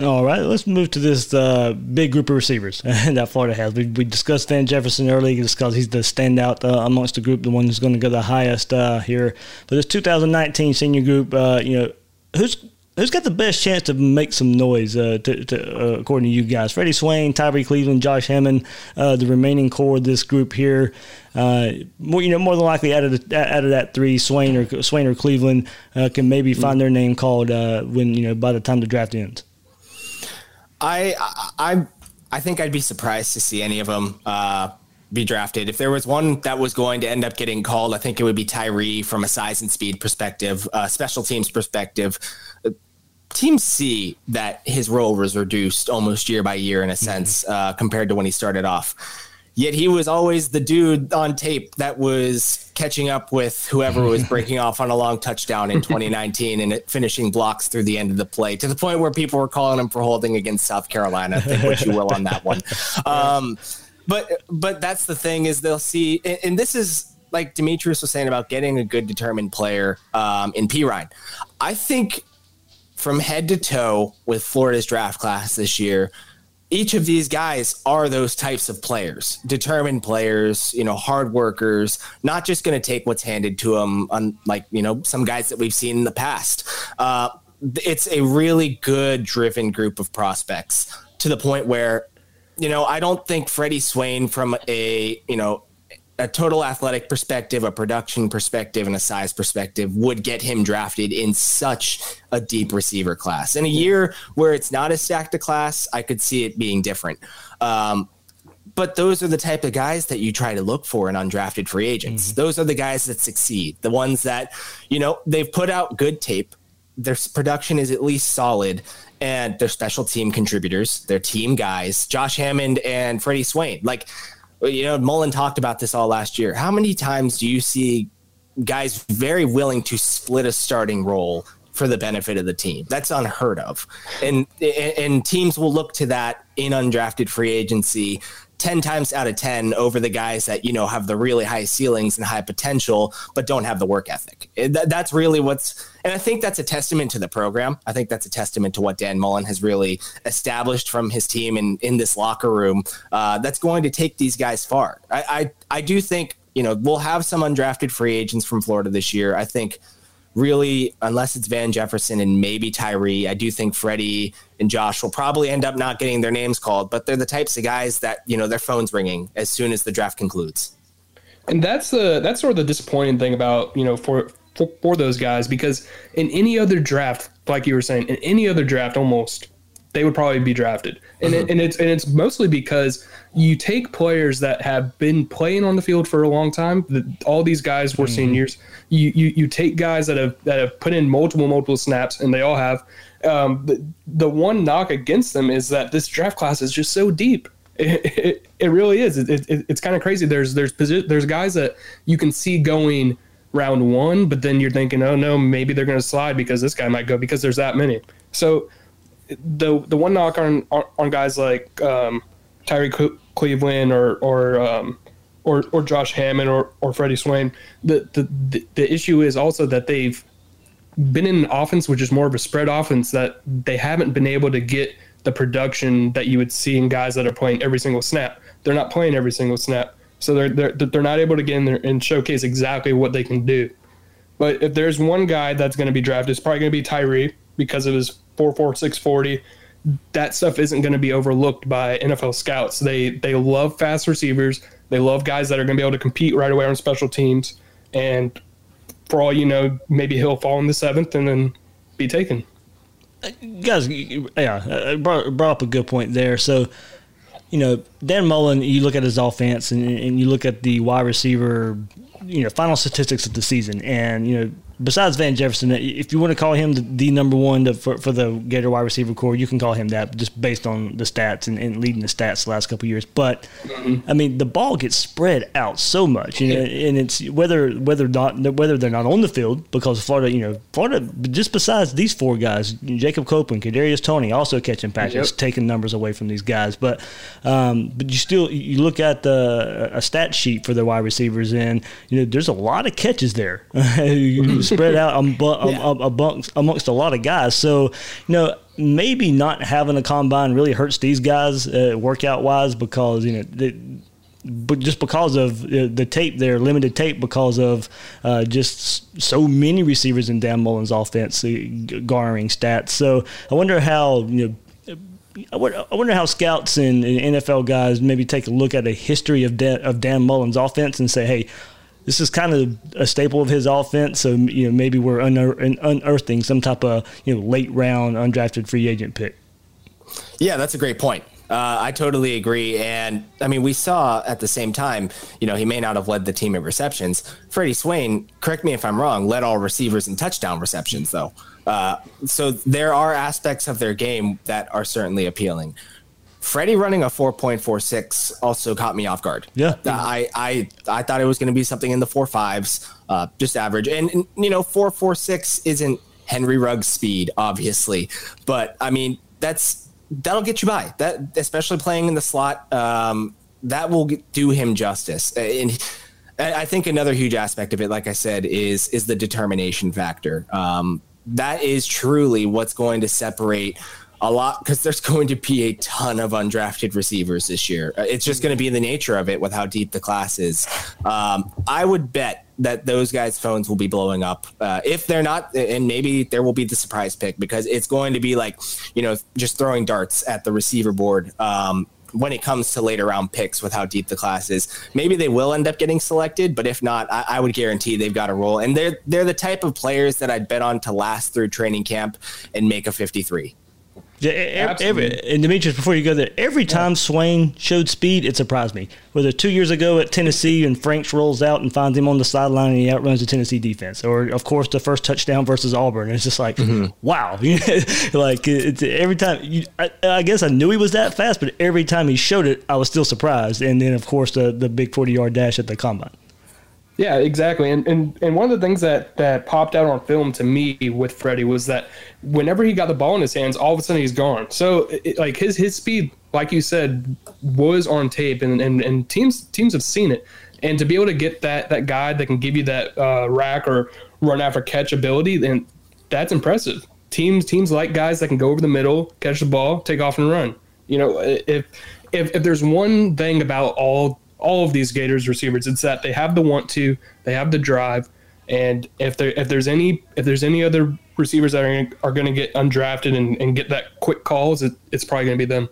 All right, let's move to this uh, big group of receivers that Florida has. We, we discussed Van Jefferson earlier because he's the standout uh, amongst the group, the one who's going to go the highest uh, here. But this 2019 senior group, uh, you know, who's who's got the best chance to make some noise, uh, to, to, uh, according to you guys? Freddie Swain, Tyree Cleveland, Josh Hammond, the remaining core of this group here. More, you know, more than likely out of the, out of that three, Swain or Swain or Cleveland can maybe find their name called when you know by the time the draft ends. I I I- think I'd be surprised to see any of them uh, be drafted. If there was one that was going to end up getting called, I think it would be Tyree from a size and speed perspective, uh, special teams perspective. Uh, Teams see that his role was reduced almost year by year in a sense uh, compared to when he started off. Yet he was always the dude on tape that was catching up with whoever was breaking off on a long touchdown in 2019 and it- finishing blocks through the end of the play to the point where people were calling him for holding against South Carolina. Think what you will on that one. Um, but but that's the thing is they'll see, and, and this is like Demetrius was saying about getting a good determined player um, in Perine. I think from head to toe with Florida's draft class this year, each of these guys are those types of players, determined players, you know, hard workers, not just going to take what's handed to them, unlike, you know, some guys that we've seen in the past. Uh, it's a really good, driven group of prospects to the point where, you know, I don't think Freddie Swain, from a, you know, a total athletic perspective, a production perspective, and a size perspective would get him drafted in such a deep receiver class. In a year where it's not as stacked a class, I could see it being different. Um, but those are the type of guys that you try to look for in undrafted free agents. Those are the guys that succeed, the ones that, you know, they've put out good tape. Their production is at least solid, and they're special team contributors. They're team guys. Josh Hammond and Freddie Swain. Like, you know, Mullen talked about this all last year. How many times do you see guys very willing to split a starting role for the benefit of the team? That's unheard of. And and teams will look to that in undrafted free agency 10 times out of 10 over the guys that you know have the really high ceilings and high potential but don't have the work ethic. That- that's really what's and I think that's a testament to the program. I think that's a testament to what Dan Mullen has really established from his team in in this locker room. Uh, that's going to take these guys far. I, I I do think you know we'll have some undrafted free agents from Florida this year. I think really, unless it's Van Jefferson and maybe Tyree, I do think Freddie and Josh will probably end up not getting their names called, but they're the types of guys that, you know, their phone's ringing as soon as the draft concludes. And that's the that's sort of the disappointing thing about you know for, for for those guys because in any other draft, like you were saying, in any other draft, almost they would probably be drafted. And it, mm-hmm. and it's and it's mostly because you take players that have been playing on the field for a long time. The, all these guys were seniors. You, you you take guys that have that have put in multiple multiple snaps, and they all have. Um, the, the one knock against them is that this draft class is just so deep. It, it, it really is. It, it, it's kind of crazy. There's there's posi- there's guys that you can see going round one, but then you're thinking, oh no, maybe they're going to slide because this guy might go because there's that many. So the the one knock on on, on guys like um, Tyree Cle- Cleveland or or um, or or Josh Hammond or or Freddie Swain, the, the the the issue is also that they've been in an offense which is more of a spread offense that they haven't been able to get the production that you would see in guys that are playing every single snap. They're not playing every single snap, so they're they're they're not able to get in there and showcase exactly what they can do. But if there's one guy that's going to be drafted, it's probably going to be Tyree because of his four four six forty. That stuff isn't going to be overlooked by NFL scouts. They they love fast receivers. They love guys that are going to be able to compete right away on special teams. And for all you know, maybe he'll fall in the seventh and then be taken. guys, yeah, uh, brought, brought up a good point there. So, you know, Dan Mullen, you look at his offense and, and you look at the wide receiver, you know, final statistics of the season, and you know, besides Van Jefferson, uh, if you want to call him the, the number one to, for, for the Gator wide receiver corps, you can call him that just based on the stats and, and leading the stats the last couple years. But mm-hmm. I mean, the ball gets spread out so much, you know, and it's whether whether not whether they're not on the field because Florida, you know, Florida just besides these four guys, Jacob Copeland, Kadarius Toney, also catching patches, Yep. taking numbers away from these guys. But um, but you still you look at the a stat sheet for the wide receivers, and you know, there's a lot of catches there. Mm-hmm. Spread out Yeah. amongst, amongst a lot of guys. So, you know, maybe not having a combine really hurts these guys uh, workout wise because, you know, they, but just because of uh, the tape there, limited tape because of uh, just so many receivers in Dan Mullen's offense uh, garnering stats. So I wonder how, you know, I wonder, how scouts and, and NFL guys maybe take a look at a history of Dan, of Dan Mullen's offense and say, hey, this is kind of a staple of his offense. So you know maybe we're unear- unearthing some type of you know late round undrafted free agent pick. Yeah, that's a great point. Uh, I totally agree. And I mean, we saw at the same time, you know, he may not have led the team in receptions. Freddie Swain, correct me if I'm wrong, led all receivers in touchdown receptions, though. Uh, so there are aspects of their game that are certainly appealing. Freddie running a 4.46 also caught me off guard. Yeah. I I, I thought it was going to be something in the four fives, uh, just average. And, and you know, 4.46 isn't Henry Ruggs speed, obviously, but I mean that's that'll get you by. That especially playing in the slot, um, that will get, do him justice. And I I think another huge aspect of it, like I said, is is the determination factor. Um, that is truly what's going to separate a lot because there's going to be a ton of undrafted receivers this year. Uh, It's just going to be the nature of it with how deep the class is. Um, I would bet that those guys' phones will be blowing up. Uh, if they're not, and maybe there will be the surprise pick because it's going to be like, you know, just throwing darts at the receiver board. Um, when it comes to later round picks with how deep the class is. Maybe they will end up getting selected, but if not, I, I would guarantee they've got a role. And they're they're the type of players that I'd bet on to last through training camp and make a 53. Yeah, e- every, and Demetrius, before you go there, every time Swain showed speed, it surprised me. Whether two years ago at Tennessee and Franks rolls out and finds him on the sideline and he outruns the Tennessee defense, or of course the first touchdown versus Auburn, it's just like mm-hmm. wow, like it's every time. You, I, I guess I knew he was that fast, but every time he showed it, I was still surprised. And then of course the the big forty yard dash at the combine. Yeah, exactly. And, and and one of the things that that popped out on film to me with Freddie was that whenever he got the ball in his hands, all of a sudden he's gone. So it, like his his speed, like you said, was on tape, and, and and teams teams have seen it. And to be able to get that that guy that can give you that uh, rack or run after catch ability, then that's impressive. Teams teams like guys that can go over the middle, catch the ball, take off and run. You know, if if if there's one thing about all all of these Gators receivers, it's that they have the want to, they have the drive, and if there if there's any if there's any other receivers that are are going to get undrafted and, and get that quick calls, it, it's probably going to be them.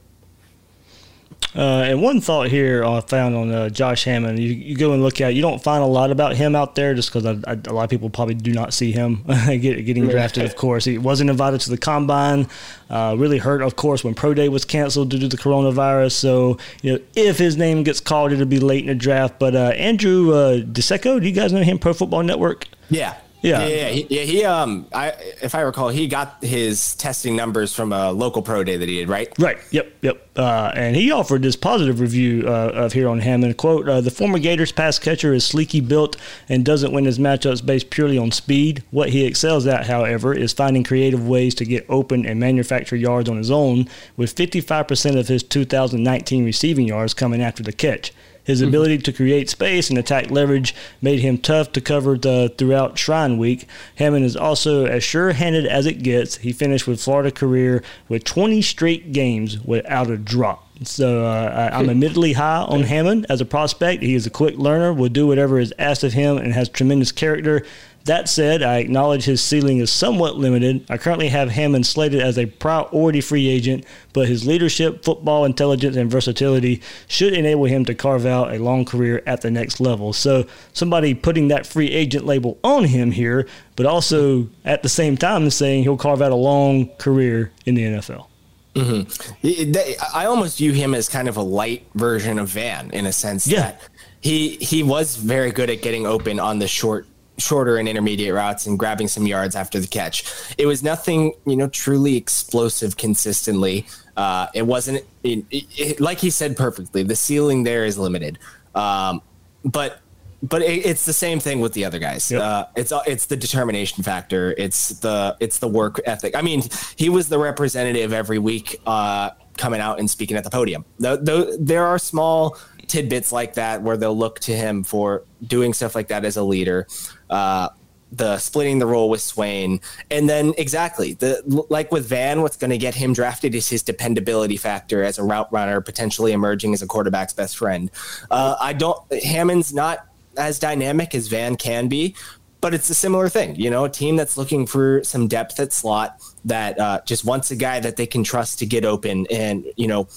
Uh, and one thought here I found on uh, Josh Hammond, you, you go and look at, you don't find a lot about him out there just because a lot of people probably do not see him get, getting drafted, of course. He wasn't invited to the combine, uh, really hurt, of course, when Pro Day was canceled due to the coronavirus. So, you know, if his name gets called, it'll be late in the draft. But uh, Andrew uh, DiCecco, do you guys know him, Pro Football Network? Yeah. Yeah, yeah, yeah. He, yeah, he um, I if I recall, he got his testing numbers from a local pro day that he did, right? Right. Yep. Yep. Uh, and he offered this positive review uh, of here on Hammond. Quote: uh, The former Gators pass catcher is sleeky built and doesn't win his matchups based purely on speed. What he excels at, however, is finding creative ways to get open and manufacture yards on his own. With 55% of his 2019 receiving yards coming after the catch. His ability to create space and attack leverage made him tough to cover the, throughout Shrine Week. Hammond is also as sure-handed as it gets. He finished with Florida career with 20 straight games without a drop. So uh, I'm admittedly high on Hammond as a prospect. He is a quick learner, will do whatever is asked of him, and has tremendous character. That said, I acknowledge his ceiling is somewhat limited. I currently have Hammond slated as a priority free agent, but his leadership, football intelligence, and versatility should enable him to carve out a long career at the next level. So, somebody putting that free agent label on him here, but also at the same time saying he'll carve out a long career in the NFL. Mm-hmm. I almost view him as kind of a light version of Van in a sense Yeah. that he he was very good at getting open on the short shorter and intermediate routes and grabbing some yards after the catch. It was nothing, you know, truly explosive consistently. Uh, it wasn't it, it, it- like he said perfectly. The ceiling there is limited, um, but but it, it's the same thing with the other guys. Yep. Uh, it's it's the determination factor. It's the it's the work ethic. I mean, he was the representative every week, uh, coming out and speaking at the podium. Though though there are small tidbits like that where they'll look to him for doing stuff like that as a leader. Uh, the splitting the role with Swain, and then exactly the like with Van, what's going to get him drafted is his dependability factor as a route runner, potentially emerging as a quarterback's best friend. Uh, I don't. Hammond's not as dynamic as Van can be, but it's a similar thing. You know, a team that's looking for some depth at slot that uh, just wants a guy that they can trust to get open and you know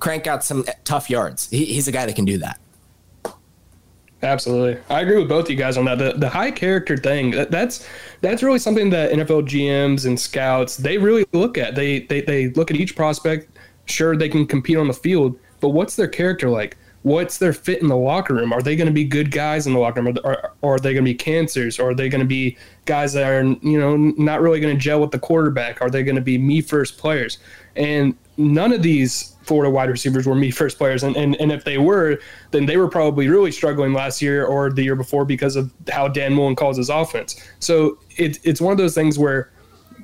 crank out some tough yards. He, he's a guy that can do that. Absolutely, I agree with both of you guys on that. The, the high character thing that, that's that's really something that NFL GMs and scouts they really look at. They they they look at each prospect. Sure, they can compete on the field, but what's their character like? What's their fit in the locker room? Are they going to be good guys in the locker room, or, or are they going to be cancers? Or are they going to be guys that are you know not really going to gel with the quarterback? Are they going to be me first players? And none of these Florida wide receivers were me first players. And, and, and if they were, then they were probably really struggling last year or the year before because of how Dan Mullen calls his offense. So it, it's one of those things where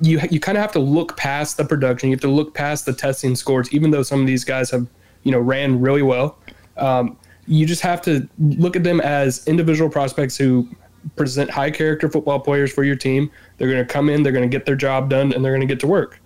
you, you kind of have to look past the production. You have to look past the testing scores, even though some of these guys have, you know, ran really well. Um, you just have to look at them as individual prospects who present high character football players for your team. They're going to come in, they're going to get their job done, and they're going to get to work.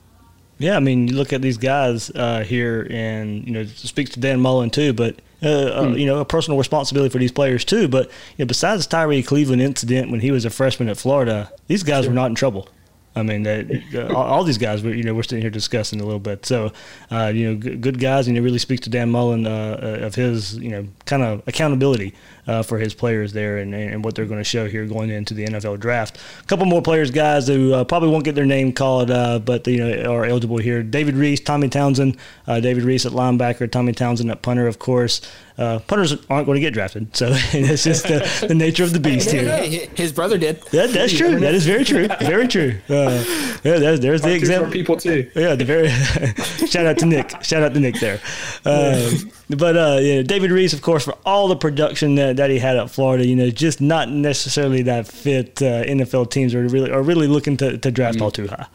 Yeah, I mean, you look at these guys uh, here, and you know, it speaks to Dan Mullen too. But uh, uh, you know, a personal responsibility for these players too. But you know, besides the Tyree Cleveland incident when he was a freshman at Florida, these guys were not in trouble. I mean, uh, all, all these guys, were, you know, we're sitting here discussing a little bit. So, uh, you know, good, good guys, and it really speaks to Dan Mullen uh, uh, of his, you know, kind of accountability uh, for his players there and, and what they're going to show here going into the NFL draft. A couple more players, guys, who uh, probably won't get their name called, uh, but you know are eligible here. David Reese, Tommy Townsend, David Reese at linebacker, Tommy Townsend at punter, of course. Uh, punters aren't going to get drafted, so it's just the, the nature of the beast here. Hey, his brother did. Yeah, that's true. That is very true. Very true. Uh, yeah, there's, there's the Punters are example. people too. Yeah, the very shout out to Nick. Shout out to Nick there. Uh, but uh, yeah, David Reese, of course, for all the production that, that he had at Florida, you know, just not necessarily that fit uh, NFL teams are really are really looking to, to draft all too high.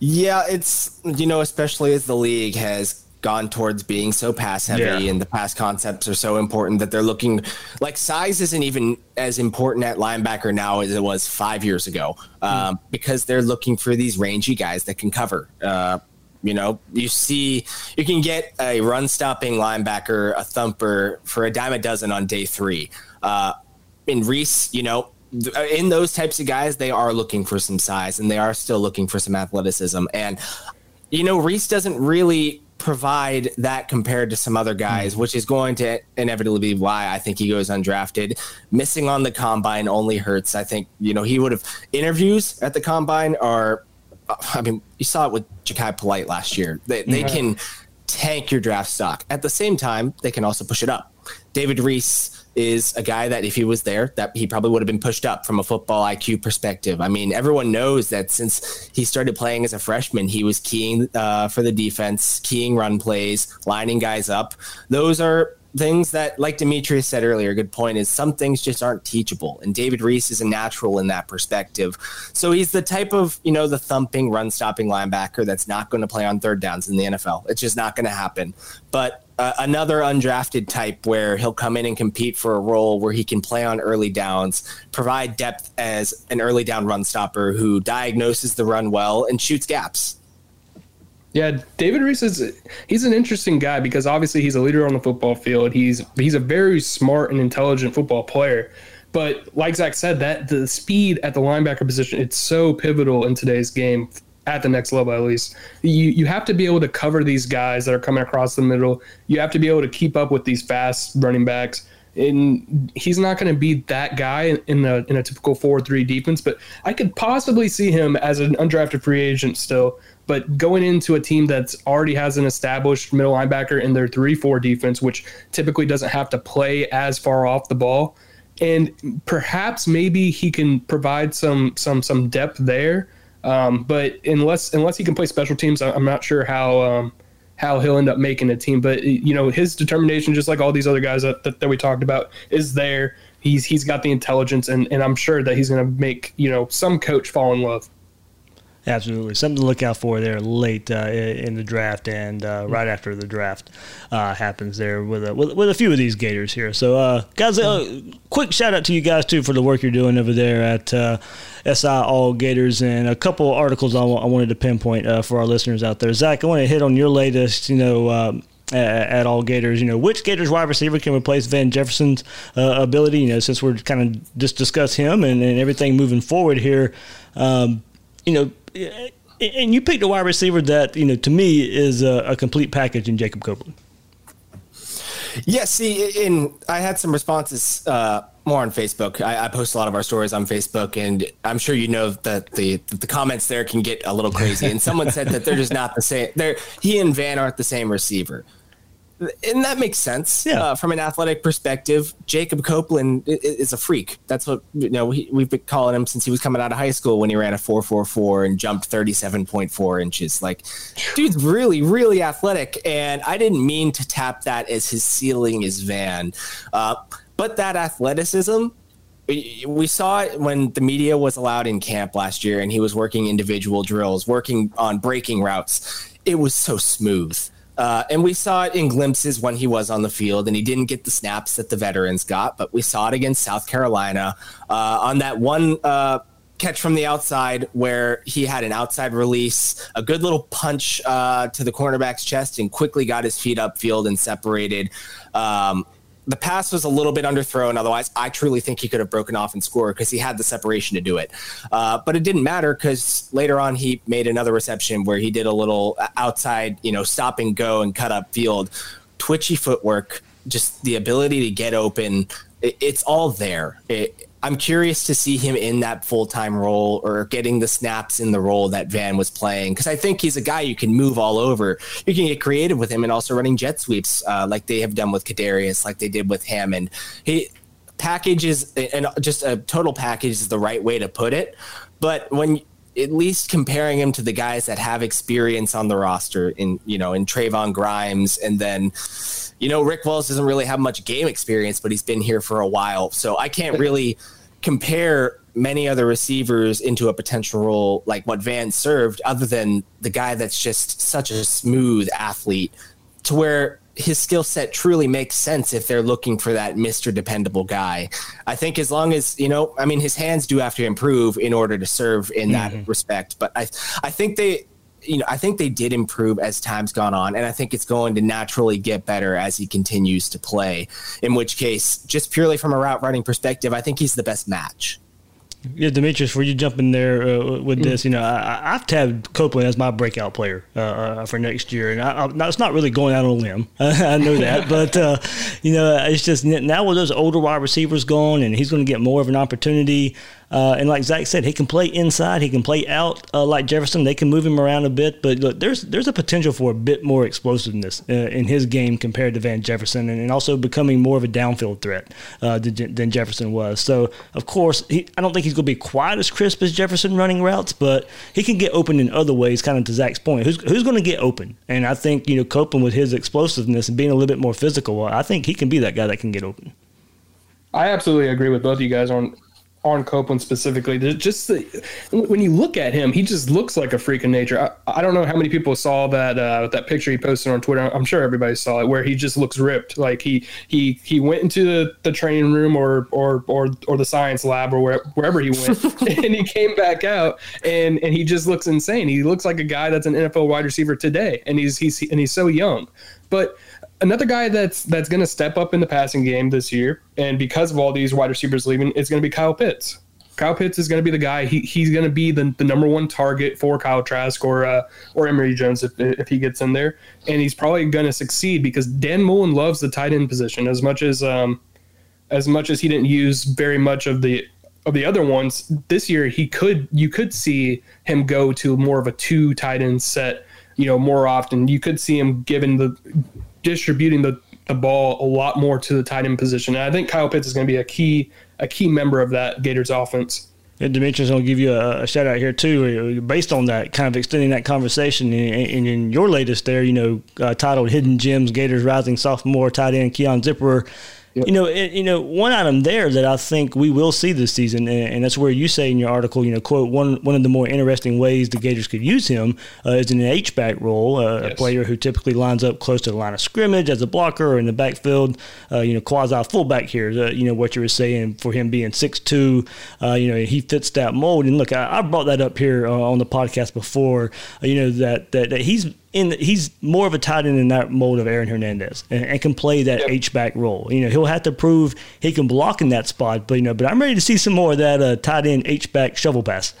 Yeah, it's you know, especially as the league has gone towards being so pass heavy Yeah. and the pass concepts are so important that they're looking like size isn't even as important at linebacker now as it was five years ago um, because they're looking for these rangy guys that can cover. Uh, you know, you see, you can get a run stopping linebacker, a thumper for a dime a dozen on day three. Uh, in Reese, you know, th- in those types of guys, they are looking for some size and they are still looking for some athleticism. And, you know, Reese doesn't really provide that compared to some other guys, hmm. which is going to inevitably be why I think he goes undrafted. Missing on the combine only hurts. I think, you know, he would have interviews at the combine are, I mean, you saw it with Jachai Polite last year. They, they can tank your draft stock. At the same time, they can also push it up. David Reese is a guy that if he was there, that he probably would have been pushed up from a football IQ perspective. I mean, everyone knows that since he started playing as a freshman, he was keying uh, for the defense, keying run plays, lining guys up. Those are things that, like Demetrius said earlier, good point is some things just aren't teachable. And David Reese is a natural in that perspective. So he's the type of, you know, the thumping, run stopping linebacker that's not going to play on third downs in the NFL. It's just not going to happen. But uh, another undrafted type where he'll come in and compete for a role where he can play on early downs, provide depth as an early down run stopper who diagnoses the run well and shoots gaps. Yeah, David Reese is he's an interesting guy because obviously he's a leader on the football field. He's he's a very smart and intelligent football player. But like Zach said, that the speed at the linebacker position, it's so pivotal in today's game at the next level at least. You you have to be able to cover these guys that are coming across the middle. You have to be able to keep up with these fast running backs. And he's not going to be that guy in a in a typical four three defense, but I could possibly see him as an undrafted free agent still. But going into a team that's already has an established middle linebacker in their three four defense, which typically doesn't have to play as far off the ball, and perhaps maybe he can provide some some some depth there um, but unless unless he can play special teams, I'm not sure how um, how he'll end up making a team. But you know, his determination, just like all these other guys that, that, that we talked about, is there. He's he's got the intelligence, and, and I'm sure that he's going to make you know some coach fall in love. Absolutely, something to look out for there late uh, in the draft and uh, right after the draft uh, happens there with a, with, with, a few of these Gators here. So, uh, guys, uh, quick shout out to you guys too for the work you're doing over there at uh, SI All Gators and a couple articles I, w- I wanted to pinpoint for our listeners out there. Zach, I want to hit on your latest, you know. Um, at, at, all Gators. You know, which Gators wide receiver can replace Van Jefferson's uh, ability? You know, since we're kind of just discuss him and, and everything moving forward here. Um, you know, and you picked a wide receiver that you know to me is a, a complete package in Jacob Copeland. Yeah, see, in I had some responses uh, more on Facebook. I, I, post a lot of our stories on Facebook, and I'm sure you know that the the comments there can get a little crazy. And someone said that they're just not the same. They're he and Van aren't the same receiver and that makes sense yeah. uh, from an athletic perspective. Jacob Copeland is a freak. That's what you know. We, we've been calling him since he was coming out of high school when he ran a four four four and jumped thirty seven point four inches. Like, dude's really really athletic, and I didn't mean to tap that as his ceiling is Van, uh, but that athleticism. We saw it when the media was allowed in camp last year, and he was working individual drills, working on breaking routes. It was so smooth uh, and we saw it in glimpses when he was on the field, and he didn't get the snaps that the veterans got, but we saw it against South Carolina uh, on that one uh, catch from the outside where he had an outside release, a good little punch uh, to the cornerback's chest, and quickly got his feet upfield and separated. Um, the pass was a little bit underthrown. Otherwise, I truly think he could have broken off and scored because he had the separation to do it. Uh, but it didn't matter because later on he made another reception where he did a little outside, you know, stop and go and cut up field, twitchy footwork, just the ability to get open. It, it's all there. It, I'm curious to see him in that full time role or getting the snaps in the role that Van was playing because I think he's a guy you can move all over. You can get creative with him and also running jet sweeps uh, like they have done with Kadarius, like they did with Hammond. He packages and just a total package is the right way to put it. But when at least comparing him to the guys that have experience on the roster in you know in Trevon Grimes and then you know Rick Wells doesn't really have much game experience but he's been here for a while so I can't really compare many other receivers into a potential role like what Van served other than the guy that's just such a smooth athlete to where his skill set truly makes sense if they're looking for that Mr. Dependable guy. I think as long as, you know, I mean, his hands do have to improve in order to serve in that mm-hmm. respect. But I, I think they, you know, I think they did improve as time's gone on. And I think it's going to naturally get better as he continues to play. In which case, just purely from a route running perspective, I think he's the best match. Yeah, Demetrius, before you jump in there uh, with this, you know, I, have tabbed Copeland as my breakout player uh, uh, for next year, and I, I, it's not really going out on a limb. I know that, but uh, you know, it's just now with those older wide receivers gone, and he's going to get more of an opportunity. Uh, and like Zach said, he can play inside, he can play out uh, like Jefferson. They can move him around a bit, but look, there's there's a potential for a bit more explosiveness uh, in his game compared to Van Jefferson, and, and also becoming more of a downfield threat uh, than, than, Jefferson was. So of course, he, I don't think he's going to be quite as crisp as Jefferson running routes, but he can get open in other ways. Kind of to Zach's point, who's who's going to get open? And I think you know Copeland with his explosiveness and being a little bit more physical, I think he can be that guy that can get open. I absolutely agree with both of you guys on on Copeland specifically. Just the, when you look at him, he just looks like a freak of nature. I, I don't know how many people saw that uh, that picture he posted on Twitter. I'm sure everybody saw it, where he just looks ripped. Like he he he went into the, the training room or or or or the science lab or where, wherever he went, and he came back out and and he just looks insane. He looks like a guy that's an NFL wide receiver today, and he's he's and he's so young, but another guy that's that's going to step up in the passing game this year, and because of all these wide receivers leaving, is going to be Kyle Pitts. Kyle Pitts is going to be the guy. He, he's going to be the, the number one target for Kyle Trask or uh, or Emory Jones if, if he gets in there, and he's probably going to succeed because Dan Mullen loves the tight end position as much as um as much as he didn't use very much of the of the other ones this year. He could you could see him go to more of a two tight end set, you know, more often. You could see him given the distributing the, the ball a lot more to the tight end position. And I think Kyle Pitts is going to be a key a key member of that Gators offense. And Demetrius, I'll give you a, a, shout out here too, based on that, kind of extending that conversation. And, in your latest there, you know, uh, titled "Hidden Gems: Gators Rising Sophomore Tight End Keon Zipperer." Yep. You know, it, you know, one item there that I think we will see this season, and, and, that's where you say in your article, you know, quote one one of the more interesting ways the Gators could use him uh, is in an H back role, uh, yes. a player who typically lines up close to the line of scrimmage as a blocker or in the backfield, uh, you know, quasi fullback here. you know what you were saying for him being six two, uh, you know, he fits that mold. And look, I, I brought that up here uh, on the podcast before, uh, you know, that, that that he's in he's more of a tight end in that mold of Aaron Hernandez and, and can play that H back role. You know, he'll have to prove he can block in that spot, but you know, but I'm ready to see some more of that uh, tight end H back shovel pass.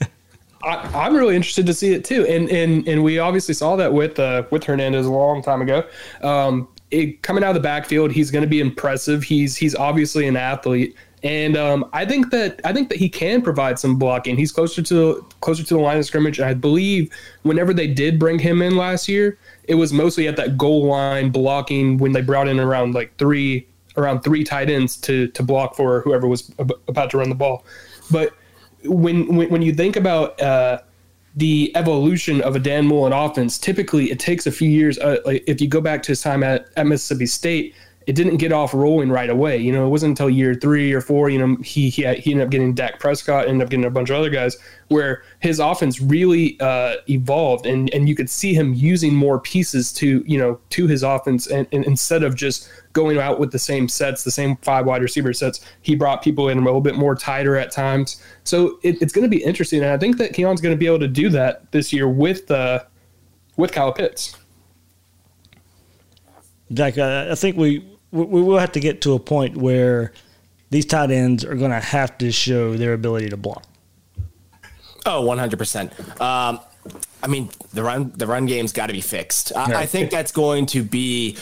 I, am really interested to see it too, and and and we obviously saw that with uh, with Hernandez a long time ago. Um, it, coming out of the backfield, he's going to be impressive. He's he's obviously an athlete. And um, I think that I think that he can provide some blocking. He's closer to closer to the line of scrimmage. I believe whenever they did bring him in last year, it was mostly at that goal line blocking when they brought in around like three around three tight ends to to block for whoever was about to run the ball. But when when, when you think about uh, the evolution of a Dan Mullen offense, typically it takes a few years. Uh, like if you go back to his time at, at Mississippi State, it didn't get off rolling right away. You know, it wasn't until year three or four. You know, he he, had, he ended up getting Dak Prescott, ended up getting a bunch of other guys, where his offense really uh, evolved, and and you could see him using more pieces to you know to his offense, and, and instead of just going out with the same sets, the same five wide receiver sets, he brought people in a little bit more tighter at times. So it, it's going to be interesting, and I think that Keon's going to be able to do that this year with uh, with Kyle Pitts. Jack, I think we we will have to get to a point where these tight ends are going to have to show their ability to block. Oh, 100%. Um, I mean, the run the run game's got to be fixed. I, I think that's going to be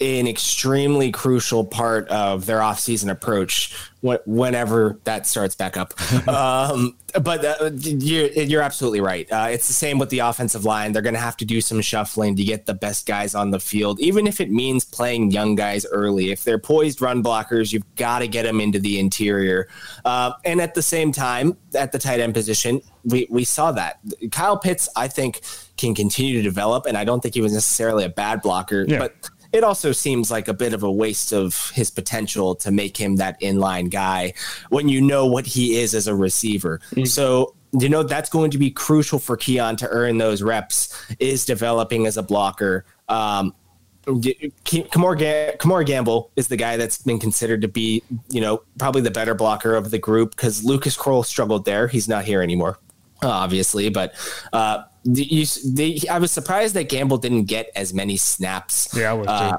an extremely crucial part of their offseason approach whenever that starts back up. um, but uh, you're, you're absolutely right. Uh, it's the same with the offensive line. They're going to have to do some shuffling to get the best guys on the field, even if it means playing young guys early. If they're poised run blockers, you've got to get them into the interior. Uh, and at the same time, at the tight end position, we, we saw that. Kyle Pitts, I think, can continue to develop, and I don't think he was necessarily a bad blocker, yeah. but it also seems like a bit of a waste of his potential to make him that inline guy when you know what he is as a receiver. Mm-hmm. So you know that's going to be crucial for Keon to earn those reps is developing as a blocker. Um, Kemore Gamble is the guy that's been considered to be, you know, probably the better blocker of the group because Lucas Krull struggled there. He's not here anymore, obviously, but uh, you, they, I was surprised that Gamble didn't get as many snaps. Yeah, uh,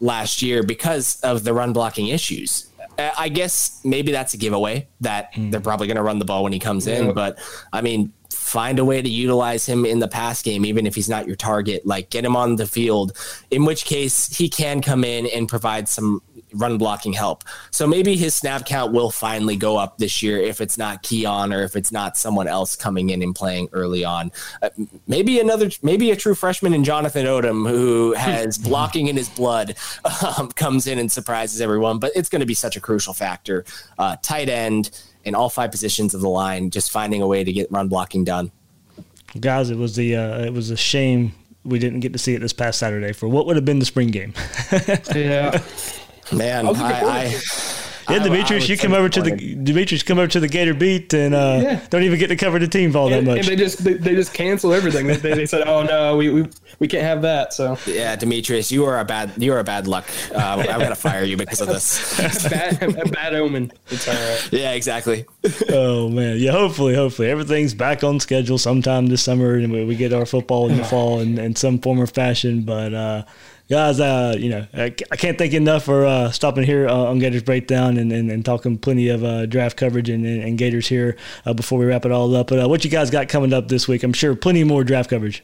last year because of the run blocking issues. Uh, I guess maybe that's a giveaway that Hmm. they're probably going to run the ball when he comes in. But I mean, find a way to utilize him in the pass game, even if he's not your target. Like get him on the field, in which case he can come in and provide some run blocking help. So maybe his snap count will finally go up this year if it's not Keon or if it's not someone else coming in and playing early on. Uh, maybe another, maybe a true freshman in Jonathan Odom who has blocking in his blood um, comes in and surprises everyone. But it's going to be such a crucial factor. Uh, tight end in all five positions of the line, just finding a way to get run blocking done. Guys, it was the uh, it was a shame we didn't get to see it this past Saturday for what would have been the spring game. Yeah. Man, was I, I, Yeah, I- I Demetrius, you come over to the. Demetrius, come over to the Gator beat and uh, Yeah. don't even get to cover the team all that much. and they just they, they just cancel everything. They, they, they said, "Oh no, we, we we can't have that." So yeah, Demetrius, you are a bad, you are a bad luck. Uh, I'm gonna fire you because of this. bad a bad omen. It's all right. Yeah, exactly. oh man, yeah. Hopefully, hopefully everything's back on schedule sometime this summer, and we, we get our football in the fall in, in some form or fashion. But uh, guys, uh, you know, I, can't thank you enough for uh, stopping here uh, on Gators Breakdown and, and, and talking plenty of uh, draft coverage and, and, and Gators here uh, before we wrap it all up. But uh, what you guys got coming up this week? I'm sure plenty more draft coverage.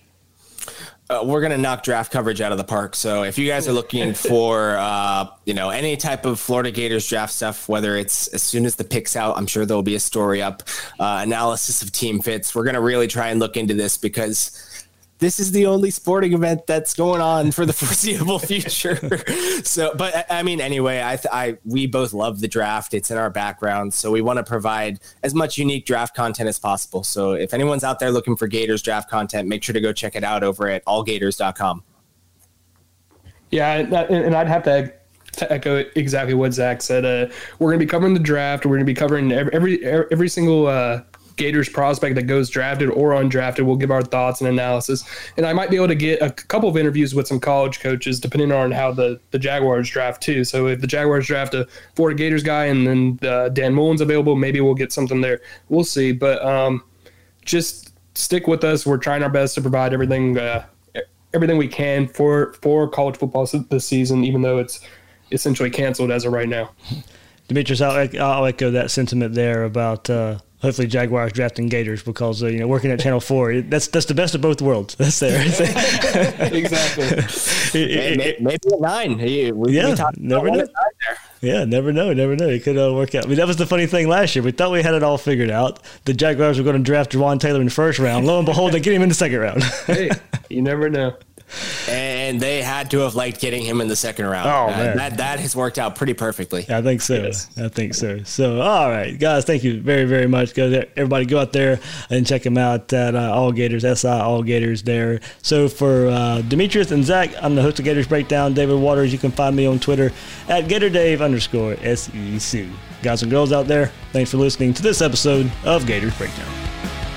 uh, we're gonna knock draft coverage out of the park. So if you guys are looking for uh, you know any type of Florida Gators draft stuff, whether it's as soon as the picks out, I'm sure there'll be a story up, uh, analysis of team fits. We're gonna really try and look into this because this is the only sporting event that's going on for the foreseeable future. so, but I- mean, anyway, I, I, we both love the draft. It's in our background. So we want to provide as much unique draft content as possible. So if anyone's out there looking for Gators draft content, make sure to go check it out over at allgators.com. Yeah, and, and I'd have to, to echo exactly what Zach said. Uh, we're going to be covering the draft. We're going to be covering every every, every single uh, Gators prospect that goes drafted or undrafted. We'll give our thoughts and analysis, and I might be able to get a couple of interviews with some college coaches, depending on how the the Jaguars draft too. So if the Jaguars draft a Florida Gators guy and then uh, Dan Mullen's available, maybe we'll get something there. We'll see, but um, just stick with us. We're trying our best to provide everything. Uh, everything we can for for college football this season, even though it's essentially canceled as of right now. Demetrius, I'll, I'll echo that sentiment there about uh, hopefully Jaguars drafting Gators because uh, you know working at Channel Four, that's that's the best of both worlds. That's there. exactly. It- it- Maybe, it- maybe a nine. Hey, We, Yeah, we never know. at a time there. Yeah, never know, never know. It could uh, work out. I mean, that was the funny thing last year. We thought we had it all figured out. The Jaguars were going to draft Jawaan Taylor in the first round. Lo and behold, they get him in the second round. hey, you never know. And they had to have liked getting him in the second round. Oh, Uh, man. that that has worked out pretty perfectly. I think so. I think so. So, all right, guys, thank you very, very much. Go there, everybody, go out there and check them out at uh, All Gators, SI All Gators there. So, for uh, Demetrius and Zach, I'm the host of Gators Breakdown, David Waters. You can find me on Twitter at GatorDave underscore SEC. Guys and girls out there, thanks for listening to this episode of Gators Breakdown.